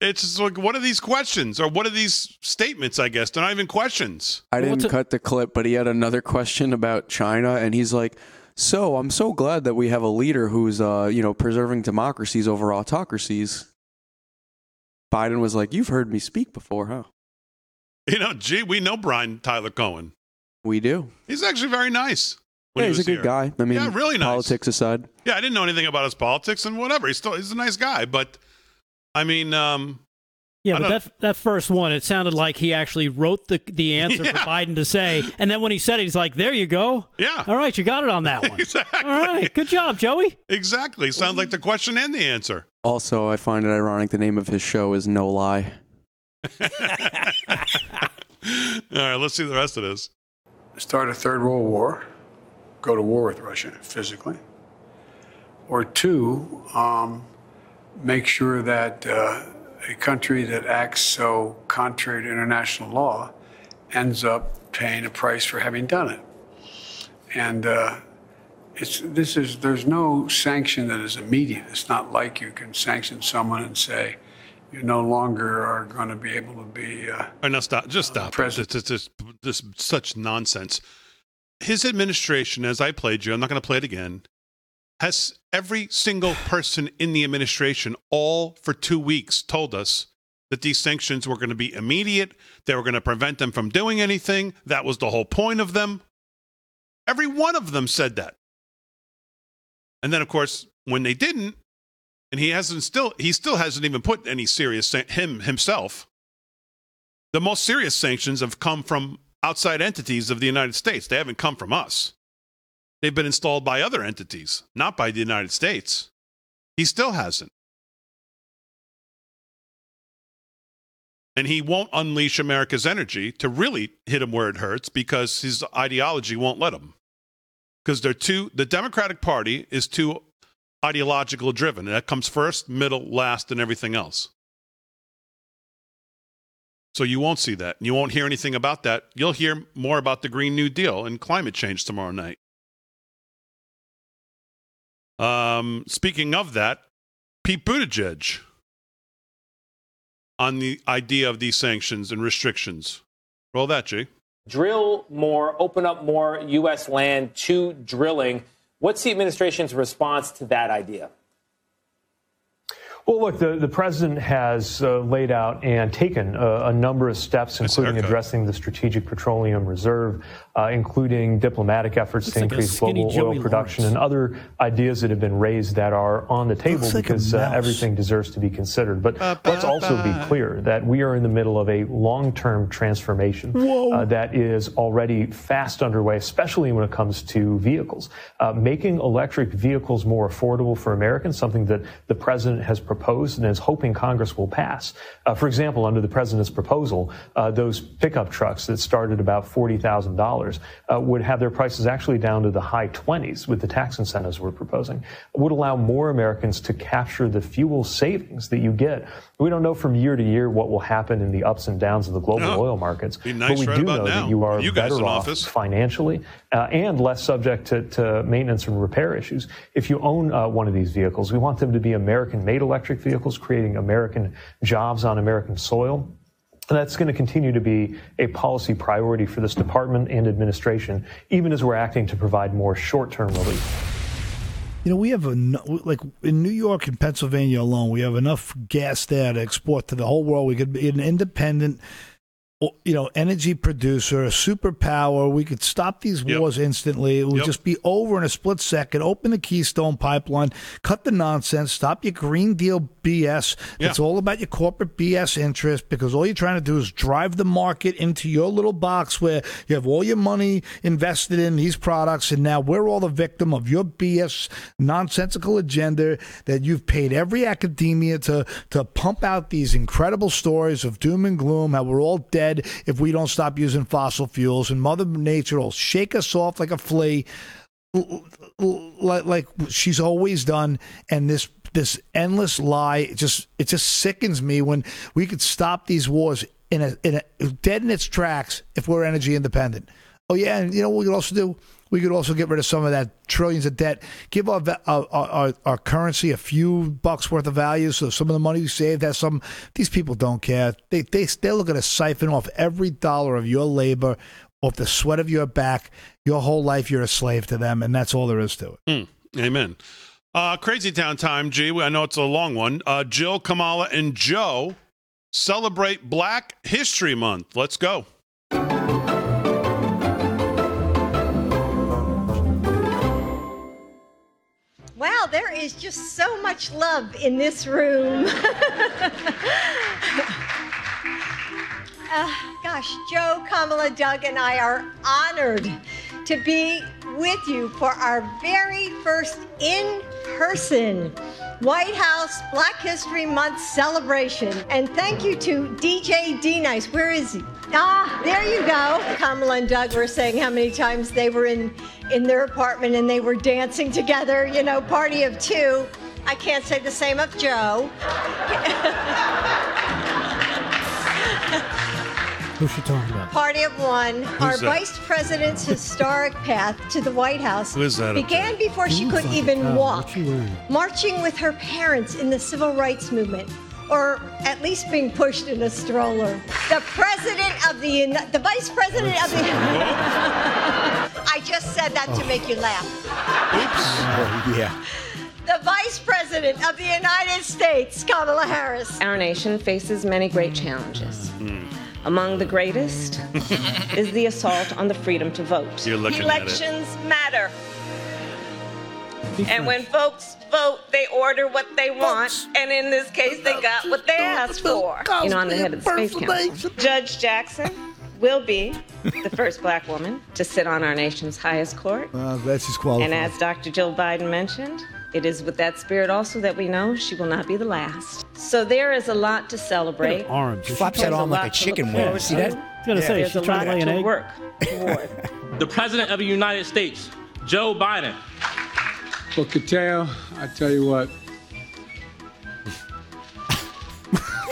A: it's just like, what are these questions or what are these statements? I guess they're not even questions.
F: I didn't
C: a-
F: cut the clip, but he had another question about China, and he's like, "So I'm so glad that we have a leader who's, uh, you know, preserving democracies over autocracies." Biden was like, "You've heard me speak before, huh?"
A: You know, gee, we know Brian Tyler Cohen.
F: We do.
A: He's actually very nice.
F: Yeah,
A: he
F: he's a good
A: here.
F: guy. I mean,
A: Yeah, really nice.
F: Politics aside,
A: Yeah, I didn't know anything about his politics and whatever. He's still he's a nice guy, but I mean, um,
C: Yeah, but that that first one, it sounded like he actually wrote the the answer
A: Yeah.
C: for Biden to say, and then when he said it, he's like, "There you go.
A: yeah,
C: All right, you got it on that one.
A: exactly,
C: All right, good job, Joey."
A: exactly. Sounds like the question and the answer.
F: Also, I find it ironic the name of his show is No Lie.
A: All right, let's see the rest of this.
O: Start a third world war, go to war with Russia physically, or two, um, make sure that uh, a country that acts so contrary to international law ends up paying a price for having done it. And uh, it's this is there's no sanction that is immediate. It's not like you can sanction someone and say you no longer are going to be able to be. Uh,
A: right, now stop. Just stop. This, this, this, this such nonsense. His administration, as I played you, I'm not going to play it again, has every single person in the administration, all for two weeks, told us that these sanctions were going to be immediate. They were going to prevent them from doing anything. That was the whole point of them. Every one of them said that. And then, of course, when they didn't, and he hasn't still he still hasn't even put any serious him himself. The most serious sanctions have come from outside entities of the United States. They haven't come from us. They've been installed by other entities, not by the United States. He still hasn't. And he won't unleash America's energy to really hit him where it hurts because his ideology won't let him. Because they're too, the Democratic Party is too ideological driven. And That comes first, middle, last, and everything else. So you won't see that. You won't hear anything about that. You'll hear more about the Green New Deal and climate change tomorrow night. Um, speaking of that, Pete Buttigieg on the idea of these sanctions and restrictions. Roll that, G.
P: Drill more, open up more U.S. land to drilling. What's the administration's response to that idea?
Q: Well, look, the, the president has uh, laid out and taken a, a number of steps, including addressing the Strategic Petroleum Reserve, uh, including diplomatic efforts
C: Looks
Q: to
C: like
Q: increase
C: skinny
Q: global
C: Joey
Q: oil production
C: Lawrence.
Q: and other ideas that have been raised that are on the table
B: Looks like
Q: because uh, everything deserves to be considered. But let's also be clear that we are in the middle of a long term transformation uh, that is already fast underway, especially when it comes to vehicles. Uh, making electric vehicles more affordable for Americans, something that the president has proposed and is hoping Congress will pass. Uh, for example, under the president's proposal, uh, those pickup trucks that started about $40,000 uh, would have their prices actually down to the high 20s with the tax incentives we're proposing, would allow more Americans to capture the fuel savings that you get. We don't know from year to year what will happen in the ups and downs of the global
A: No.
Q: oil markets,
A: Be nice
Q: but we
A: right
Q: do know
A: now.
Q: that you are
A: You
Q: better off
A: office.
Q: financially uh, and less subject to, to maintenance and repair issues. If you own uh, one of these vehicles, we want them to be American made electric vehicles, creating American jobs on American soil. And that's going to continue to be a policy priority for this department and administration, even as we're acting to provide more short term relief.
B: You know, we have a like in New York and Pennsylvania alone, we have enough gas there to export to the whole world. We could be an independent, you know, energy producer, a superpower. We could stop these wars instantly. It would
A: Yep.
B: just be over in a split second. Open the Keystone Pipeline, cut the nonsense, stop your Green Deal BS. It's all about your corporate BS interest because all you're trying to do is drive the market into your little box where you have all your money invested in these products, and now we're all the victim of your BS nonsensical agenda that you've paid every academia to to pump out these incredible stories of doom and gloom, how we're all dead if we don't stop using fossil fuels, and Mother Nature will shake us off like a flea like, like she's always done and this this endless lie it just it just sickens me when we could stop these wars in a in a dead in its tracks if we're energy independent. Oh yeah and you know what we could also do? We could also get rid of some of that trillions of debt. Give our our, our, our currency a few bucks worth of value so some of the money we save, has some. These people don't care. They they they're looking to siphon off every dollar of your labor off the sweat of your back. Your whole life you're a slave to them and that's all there is to it.
A: Hmm. Amen. Uh, Crazy Town time, G. I know it's a long one. Uh, Jill, Kamala, and Joe celebrate Black History Month. Let's go.
R: Wow, there is just so much love in this room. Uh, gosh, Joe, Kamala, Doug, and I are honored to be with you for our very first in person White House Black History Month celebration. And thank you to DJ D Nice. Where is he? Ah, there you go. Kamala and Doug were saying how many times they were in, in their apartment and they were dancing together, you know, party of two. I can't say the same of Joe.
C: Who's she talking?
R: Party of one. Our
C: that?
R: vice president's historic path to the White House
C: Who is that up
R: began before she could even
C: God,
R: walk,
C: what's she wearing?
R: marching with her parents in the civil rights movement, or at least being pushed in a stroller. The president of the Uni- the vice president of the. I just said that to oh. make you laugh.
S: Oh, yeah.
R: The vice president of the United States, Kamala Harris.
T: Our nation faces many great challenges. Mm-hmm. Among the greatest is the assault on the freedom to vote.
A: You're looking at it.
T: Elections matter. And when folks vote, they order what they want, and in this case, they got what they asked for. You know, I'm the head of the Space Council. Judge Jackson will be the first black woman to sit on our nation's highest court.
B: Uh, that's his qualified.
T: And as Dr. Jill Biden mentioned, it is with that spirit also that we know she will not be the last. So there is a lot to celebrate.
C: Arms.
S: She flaps
T: that
S: arm like a
T: lot to look
S: chicken wing.
T: forward
S: See that?
C: I was gonna say,
T: There's
C: she's
T: a
C: trying to
T: lot
C: lay an egg.
T: work toward.
U: The President of the United States, Joe Biden.
O: Well, Kateo, I tell you what.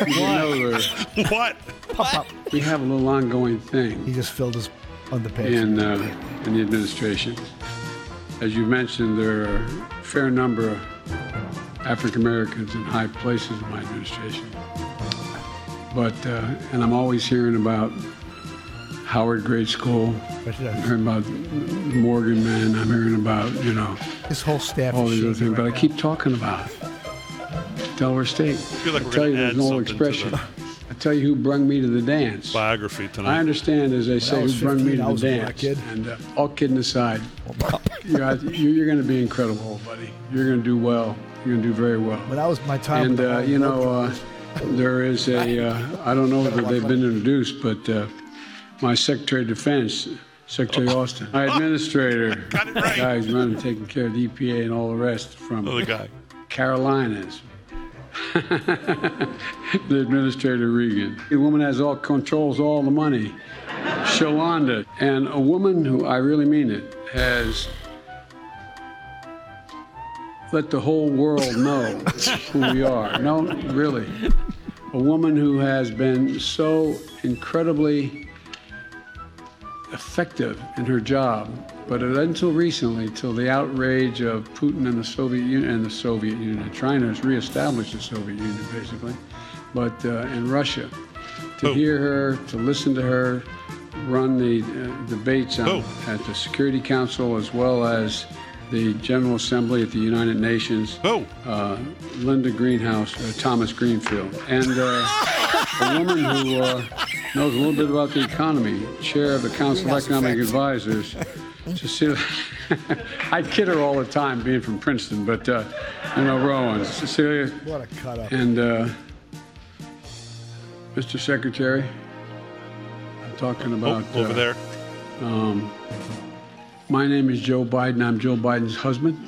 O: You know, there-
A: what?
O: we have a little ongoing thing.
B: He just filled his underpants.
O: in, uh, in the administration. As you mentioned, there are a fair number of African Americans in high places in my administration. But, uh, and I'm always hearing about Howard Grade School. I'm hearing about Morgan man. I'm hearing about, you know,
B: his whole staff.
O: all these other
B: shaking
O: things. But
B: right
O: I keep talking about. Delaware State.
A: I feel like
O: I
A: we're
O: tell
A: gonna
O: you, there's
A: add
O: an old
A: something to
O: expression.
A: The-
O: I tell you who brung me to the dance.
A: Biography tonight.
O: I understand, as they say,
B: I was
O: who brung me to the dance.
B: kid.
O: And uh, all kidding aside, you're, out- you- you're going to be incredible, buddy. You're going to do well. You're going to do very well.
B: But that was my time.
O: And
B: with the
O: uh, you know, uh, there is a. Uh, I don't know whether they've been introduced, but uh, my Secretary of Defense, Secretary Austin, my administrator, the guy who's running, taking care of the EPA and all the rest from
A: Other guy.
O: Carolinas. the administrator Regan. The woman has all controls all the money. Shalanda. And a woman who I really mean it has let the whole world know who we are. No, really. A woman who has been so incredibly effective in her job, but until recently, till the outrage of Putin and the Soviet Union and the Soviet Union, trying to reestablish the Soviet Union, basically, but uh, in Russia, to hear her, to listen to her, run the uh, debates on, at the Security Council as well as the General Assembly at the United Nations. Uh, Linda Greenhouse, uh, Thomas Greenfield, and uh, a woman who uh, knows a little bit about the economy, chair of the Council of Economic
S: effect.
O: Advisors. Cecilia, I kid her all the time, being from Princeton, but uh, you know, Rowan, Cecilia,
B: What a cut up.
O: and uh, Mr. Secretary, I'm talking about
A: Oh, over
O: uh,
A: there.
O: Um, my name is Joe Biden. I'm Joe Biden's husband.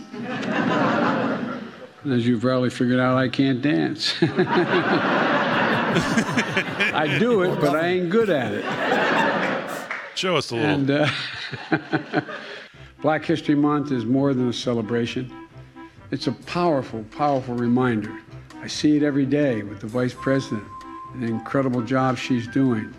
O: And as you've probably figured out, I can't dance. I do it, but I ain't good at it.
A: Show us a little.
O: And uh, Black History Month is more than a celebration. It's a powerful, powerful reminder. I see it every day with the Vice President, an incredible job she's doing.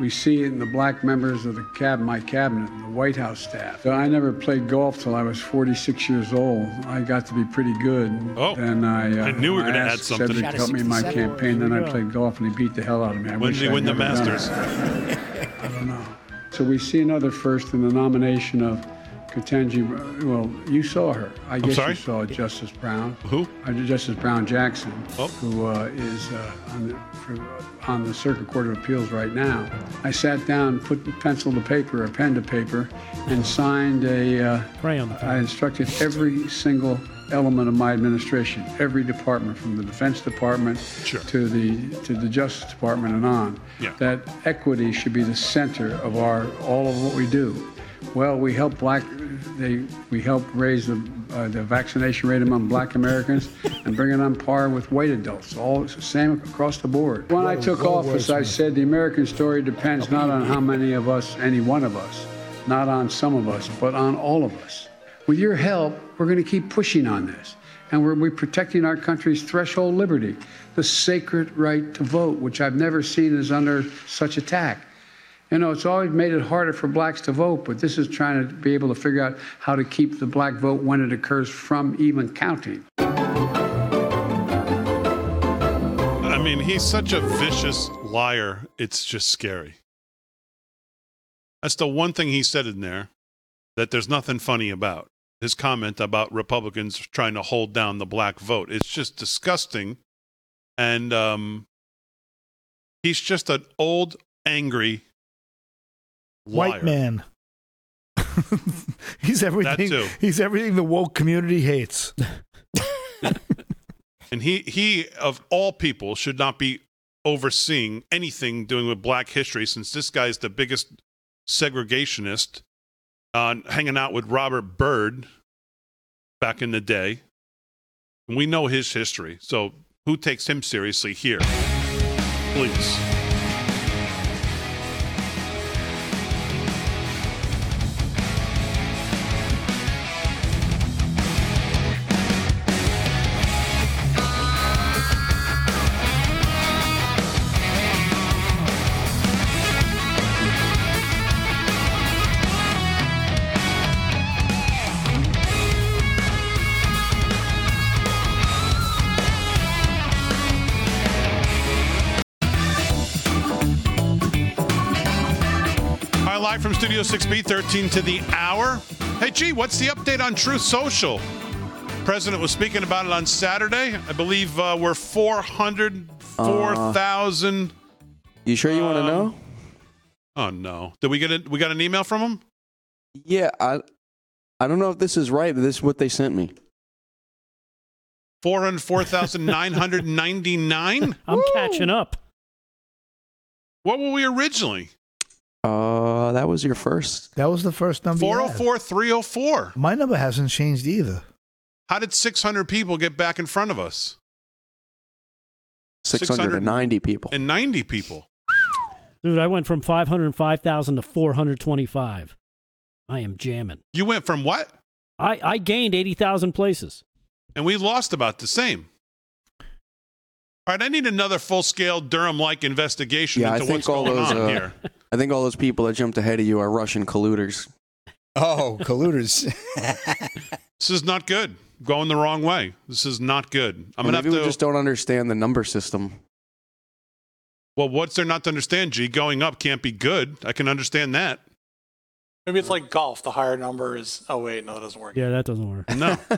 O: We see it in the black members of the cab, my cabinet, the White House staff. I never played golf till I was 46 years old. I got to be pretty good.
A: Oh,
O: then I, uh,
A: I knew we were gonna add something.
O: Cedric to help me in my campaign. Then I played golf, and he beat the hell out of me. I
A: When did he win the Masters?
O: I don't know. So we see another first in the nomination of Ketanji. Well, you saw her. I guess
A: sorry?
O: you saw Justice Brown.
A: Who?
O: Uh, Justice Brown Jackson,
A: Oh.
O: who uh, is uh, on, the, for, on the Circuit Court of Appeals right now. I sat down, put pencil to paper, or pen to paper, and signed a. Uh,
C: Crayon.
O: I instructed every single element of my administration, every department, from the Defense Department to the to the Justice Department and on,
A: Yeah.
O: that equity should be the center of our all of what we do. Well, we help black They, we help raise the, uh, the vaccination rate among black Americans and bring it on par with white adults. All the same across the board. When I took office, I said the American story depends not on how many of us, any one of us, not on some of us, but on all of us. With your help, we're going to keep pushing on this. And we're, we're protecting our country's threshold liberty, the sacred right to vote, which I've never seen is under such attack. You know, it's always made it harder for blacks to vote, but this is trying to be able to figure out how to keep the black vote when it occurs from even counting.
A: I mean, he's such a vicious liar. It's just scary. That's the one thing he said in there that there's nothing funny about. His comment about Republicans trying to hold down the black vote. It's just disgusting. And um, he's just an old, angry liar.
B: White man. he's everything. He's everything the woke community hates.
A: And he, he, of all people, should not be overseeing anything doing with black history since this guy is the biggest segregationist, uh, hanging out with Robert Byrd back in the day. And we know his history. So who takes him seriously here? Please. 306B, 13 to the hour. Hey, gee, what's the update on Truth Social? President was speaking about it on Saturday. I believe uh, we're 404,000.
F: Uh, you sure you want to um, know?
A: Oh no! Did we get it? We got an email from him.
F: Yeah, I, I don't know if this is right, but this is what they sent me.
A: Four hundred four thousand nine hundred ninety nine.
C: I'm Woo! catching up.
A: What were we originally?
F: Uh, that was your first.
B: That was the first number. you had.
A: 404 304.
B: My number hasn't changed either.
A: How did 600 people get back in front of us?
F: 690 people.
A: And 90 people.
C: Dude, I went from 505,000 to 425. I am jamming.
A: You went from what?
C: I, I gained 80,000 places.
A: And we lost about the same. All right, I need another full scale Durham like investigation
F: Yeah, I
A: into
F: think
A: what's
F: all
A: going
F: those.
A: on
F: Uh,
A: here.
F: I think all those people that jumped ahead of you are Russian colluders.
D: Oh, colluders.
A: This is not good. Going the wrong way. This is not good. I'm
F: Or
A: going to
F: maybe
A: have
F: we
A: to.
F: just don't understand the number system.
A: Well, what's there not to understand, G? Going up can't be good. I can understand that.
V: Maybe it's like golf. The higher number is. Oh wait, no, it doesn't work.
C: Yeah, that doesn't work.
A: No.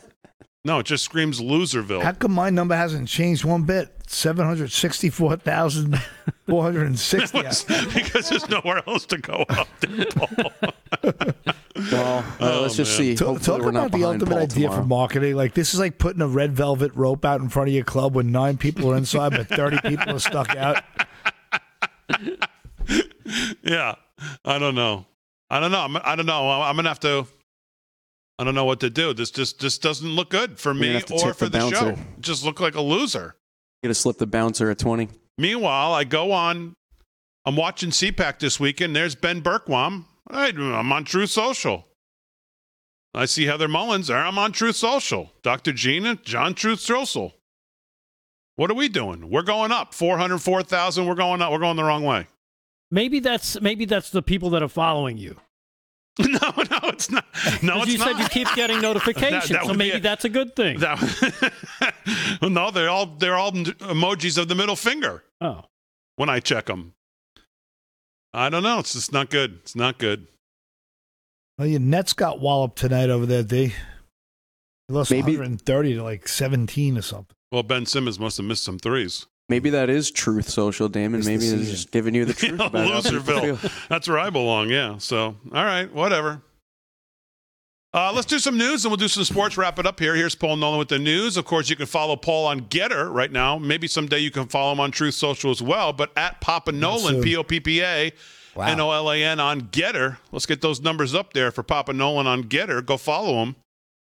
A: no, it just screams loserville.
B: How come my number hasn't changed one bit? 764,460.
A: because there's nowhere else to go up there, Paul.
F: Well, uh, let's just see.
B: Talk, talk
F: we're not
B: about the ultimate
F: Paul
B: idea for marketing. Like this is like putting a red velvet rope out in front of your club when nine people are inside, but thirty people are stuck out.
A: yeah. I don't know. I don't know. I'm, I don't know. I'm going to have to. I don't know what to do. This just this doesn't look good for
F: You're
A: me or for
F: the
A: the, show. Just look like a loser.
F: You gotta slip the bouncer at 20.
A: Meanwhile, I go on. I'm watching CPAC this weekend. There's Ben Bergquam. I'm on Truth Social. I see Heather Mullins there. I'm on Truth Social. Dr. Gina, John Truth Social. What are we doing? We're going up. 404,000. We're going up. We're going the wrong way.
C: Maybe that's maybe that's the people that are following you.
A: no, no, it's not. No, it's not.
C: You
A: not.
C: said you keep getting notifications,
A: That- that
C: so maybe
A: it.
C: that's a good thing.
A: Well, no, they're all they're all emojis of the middle finger
C: oh,
A: when I check them. I don't know. It's just not good. It's not good.
B: Well, your Nets got walloped tonight over there. They they lost
F: Maybe-
B: 130 to like 17 or something.
A: Well, Ben Simmons must have missed some threes.
F: Maybe that is truth social, Damon.
B: It's
F: Maybe it's just giving you the truth
A: Yeah,
F: about
A: Loserville. That's where I belong. Yeah. So, all right, whatever. Uh, let's do some news and we'll do some sports. Wrap it up here. Here's Paul Nolan with the news. Of course, you can follow Paul on GETTR right now. Maybe someday you can follow him on Truth Social as well. But at Poppa Nolan,
B: soon.
A: P O P P A
D: Wow.
A: N O L A N on GETTR. Let's get those numbers up there for Poppa Nolan on GETTR. Go follow him.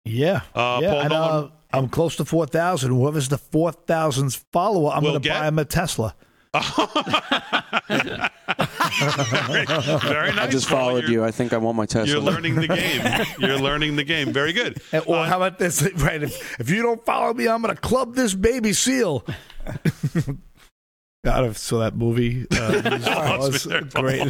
B: Yeah.
A: Uh,
B: yeah.
A: Paul
B: and,
A: Nolan-
B: uh, I'm close to 4,000. Whoever's the 4,000th follower, I'm
A: Will
B: going to buy him a Tesla.
A: very, very nice.
F: I just
A: Paul.
F: followed
A: You're-
F: you. I think I want my Tesla.
A: You're learning the game. You're learning the game. Very good.
B: And- Or how about this? Right. If, if you don't follow me, I'm going to club this baby seal. God, I saw that movie. Uh,
A: Oh,
B: was
A: it's been there,
B: great.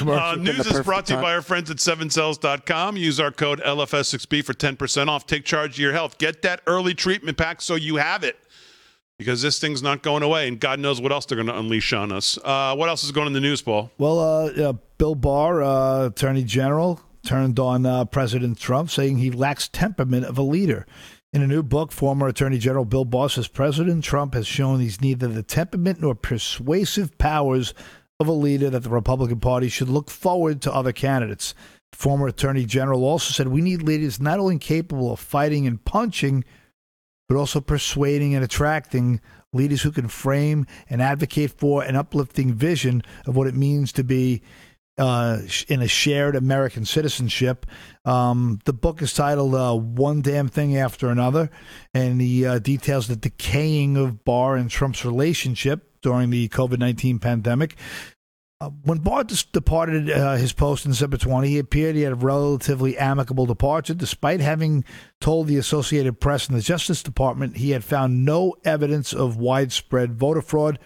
A: Uh, news is brought to you by our friends at 7cells.com. Use our code LFS6B for 10% off. Take charge of your health. Get that early treatment pack so you have it because this thing's not going away, and God knows what else they're going to unleash on us. Uh, what else is going in the news, Paul?
B: Well, uh, yeah, Bill Barr, uh, Attorney General, turned on uh, President Trump, saying he lacks temperament of a leader. In a new book, former Attorney General Bill Barr says President Trump has shown he's neither the temperament nor persuasive powers of a leader that the Republican Party should look forward to other candidates. Former Attorney General also said we need leaders not only capable of fighting and punching, but also persuading and attracting leaders who can frame and advocate for an uplifting vision of what it means to be uh, in a shared American citizenship. Um, the book is titled uh, One Damn Thing After Another, and he uh, details the decaying of Barr and Trump's relationship during the COVID 19 pandemic. Uh, when Barr dis- departed uh, his post in December 20, he appeared he had a relatively amicable departure. Despite having told the Associated Press and the Justice Department he had found no evidence of widespread voter fraud.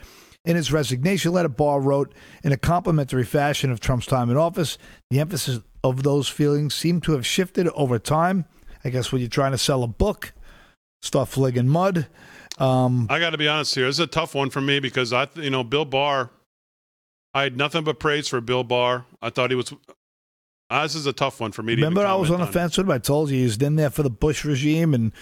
B: In his resignation letter, Barr wrote, in a complimentary fashion of Trump's time in office, the emphasis of those feelings seemed to have shifted over time. I guess when you're trying to sell a book, start flinging mud. Um,
A: I got to be honest here. This is a tough one for me because I, you know, Bill Barr. I had nothing but praise for Bill Barr. I thought he was. Uh, this is a tough one for me. To
B: Remember, I was on the fence with him. I told you he's in there for the Bush regime, and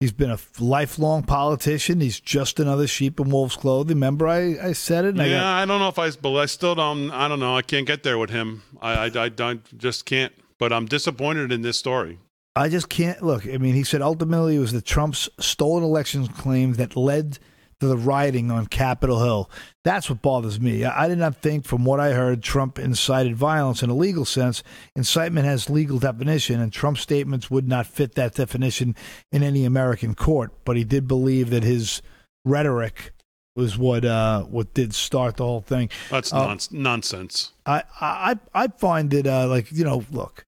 B: he's been a lifelong politician. He's just another sheep in wolf's clothing. Remember, I, I said it. And I
A: yeah,
B: got-
A: I don't know if I, but I still don't. I don't know. I can't get there with him. I, I, I, don't- just can't. But I'm disappointed in this story.
B: I just can't look. I mean, he said ultimately it was the Trump's stolen elections claim that led to the rioting on Capitol Hill. That's what bothers me. I, did not think, from what I heard, Trump incited violence in a legal sense. Incitement has legal definition, and Trump's statements would not fit that definition in any American court. But he did believe that his rhetoric was what uh, what did start the whole thing.
A: That's
B: Uh,
A: nons- nonsense.
B: I I I find it uh, like you know, look,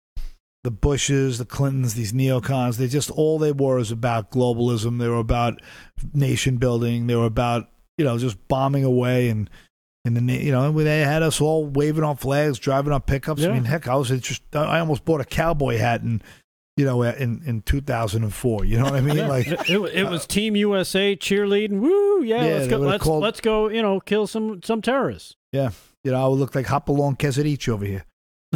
B: the Bushes, the Clintons, these neocons, they just all they were is about globalism. They were about nation building. They were about you know just bombing away and and then you know they had us all waving on flags, driving on pickups. I mean, heck, I was just I almost bought a cowboy hat and. You know, in in 2004, you know what I mean? Like,
C: it, it, was uh, Team USA cheerleading. Woo! Yeah,
B: Yeah,
C: let's go. Let's
B: called-
C: let's go. You know, kill some some terrorists.
B: yeah, you know, I would look like Hopalong Quesadich over here.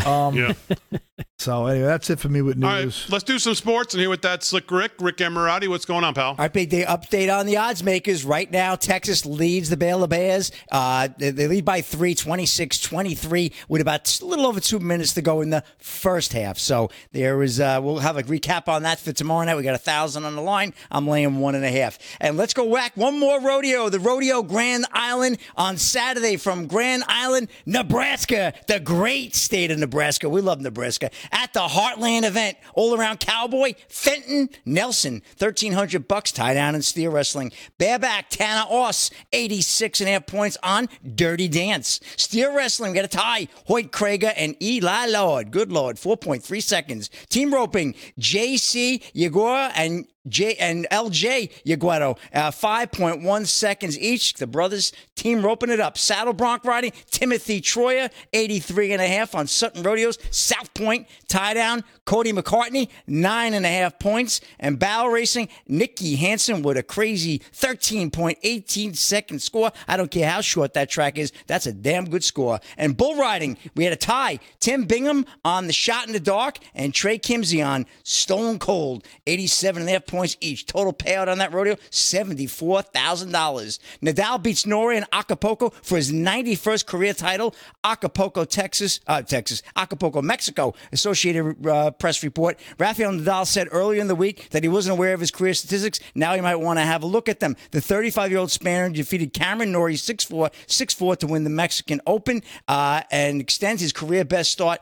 B: Um,
A: Yeah.
B: So anyway, that's it for me with
A: All right,
B: news.
A: let's do some sports and here with that slick Rick, Rick Emirati. What's going on, pal?
D: All right, big day update on the odds makers. Right now, Texas leads the Baylor Bears. Uh, they, they lead by three, 26 23, with about a little over two minutes to go in the first half. So there is, uh, we'll have a recap on that for tomorrow night. We got a thousand on the line. I'm laying one and a half. And let's go whack one more rodeo, the Rodeo Grand Island on Saturday from Grand Island, Nebraska, the great state of Nebraska. We love Nebraska. At the Heartland event, all around cowboy, Fenton Nelson, 1300 bucks, tie down in steer wrestling. Bareback, Tanner Aus, 86 and a half points on Dirty Dance. Steer wrestling, we got a tie, Hoyt Krager and Eli Lord. Good Lord, 4.3 seconds. Team roping, JC Yeahquo and J and LJ Yeahquo, uh, 5.1 seconds each. The brothers team roping it up. Saddle bronc riding, Timothy Troyer, 83 and a half on Sutton Rodeos. South Point tie down, Cody McCartney, nine and a half points. And barrel racing, Nikki Hansen with a crazy 13.18 second score. I don't care how short that track is. That's a damn good score. And bull riding, we had a tie. Tim Bingham on the shot in the dark and Trey Kimzey on Stone Cold, 87 and a half points points each. Total payout on that rodeo, $74,000. Nadal beats Norrie in Acapulco for his 91st career title. Acapulco, Texas, uh, Texas, Acapulco, Mexico. Associated uh, Press report. Rafael Nadal said earlier in the week that he wasn't aware of his career statistics. Now you might want to have a look at them. The 35 year old Spaniard defeated Cameron Norrie 6'4, 6'4 to win the Mexican Open uh, and extends his career best start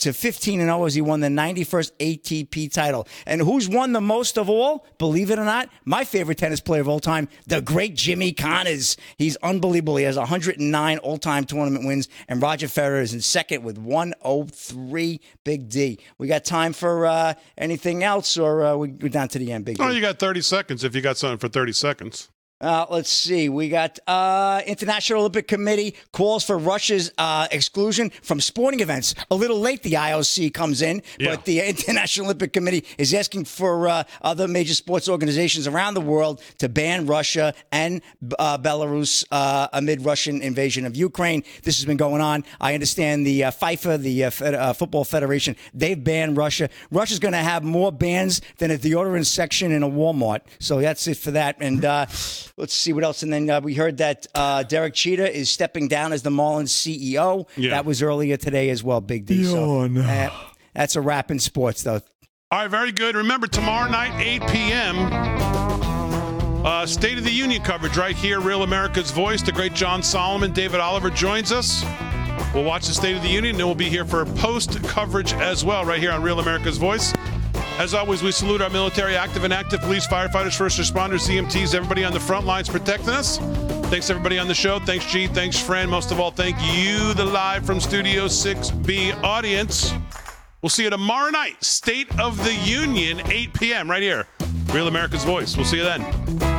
D: to 15 and 0 as he won the 91st ATP title. And who's won the most of all? Believe it or not, my favorite tennis player of all time, the great Jimmy Connors. He's unbelievable. He has 109 all time tournament wins, and Roger Federer is in second with 103. Big D. We got time for uh, anything else, or uh, we, we're down to the end, Big D?
A: Oh, you got 30 seconds if you got something for 30 seconds.
D: Uh, let's see. We got uh, International Olympic Committee calls for Russia's uh, exclusion from sporting events. A little late, the IOC comes in,
A: Yeah.
D: but the International Olympic Committee is asking for uh, other major sports organizations around the world to ban Russia and uh, Belarus uh, amid Russian invasion of Ukraine. This has been going on. I understand the uh, FIFA, the uh, Fed- uh, Football Federation, they've banned Russia. Russia's going to have more bans than a deodorant section in a Walmart. So that's it for that. And uh, let's see what else. And then uh, we heard that uh, Derek Jeter is stepping down as the Marlins CEO.
A: Yeah.
D: That was earlier today as well, Big D. So, uh, that's a wrap in sports, though.
A: All right, very good. Remember, tomorrow night, 8 p.m., uh, State of the Union coverage right here, Real America's Voice. The great John Solomon, David Oliver joins us. We'll watch the State of the Union, and we'll be here for post coverage as well, right here on Real America's Voice. As always, we salute our military, active and active police, firefighters, first responders, EMTs, everybody on the front lines protecting us. Thanks everybody on the show. Thanks G. Thanks friend. Most of all, thank you, the live from Studio 6B audience. We'll see you tomorrow night, State of the Union, 8 p.m. right here. Real America's Voice. We'll see you then.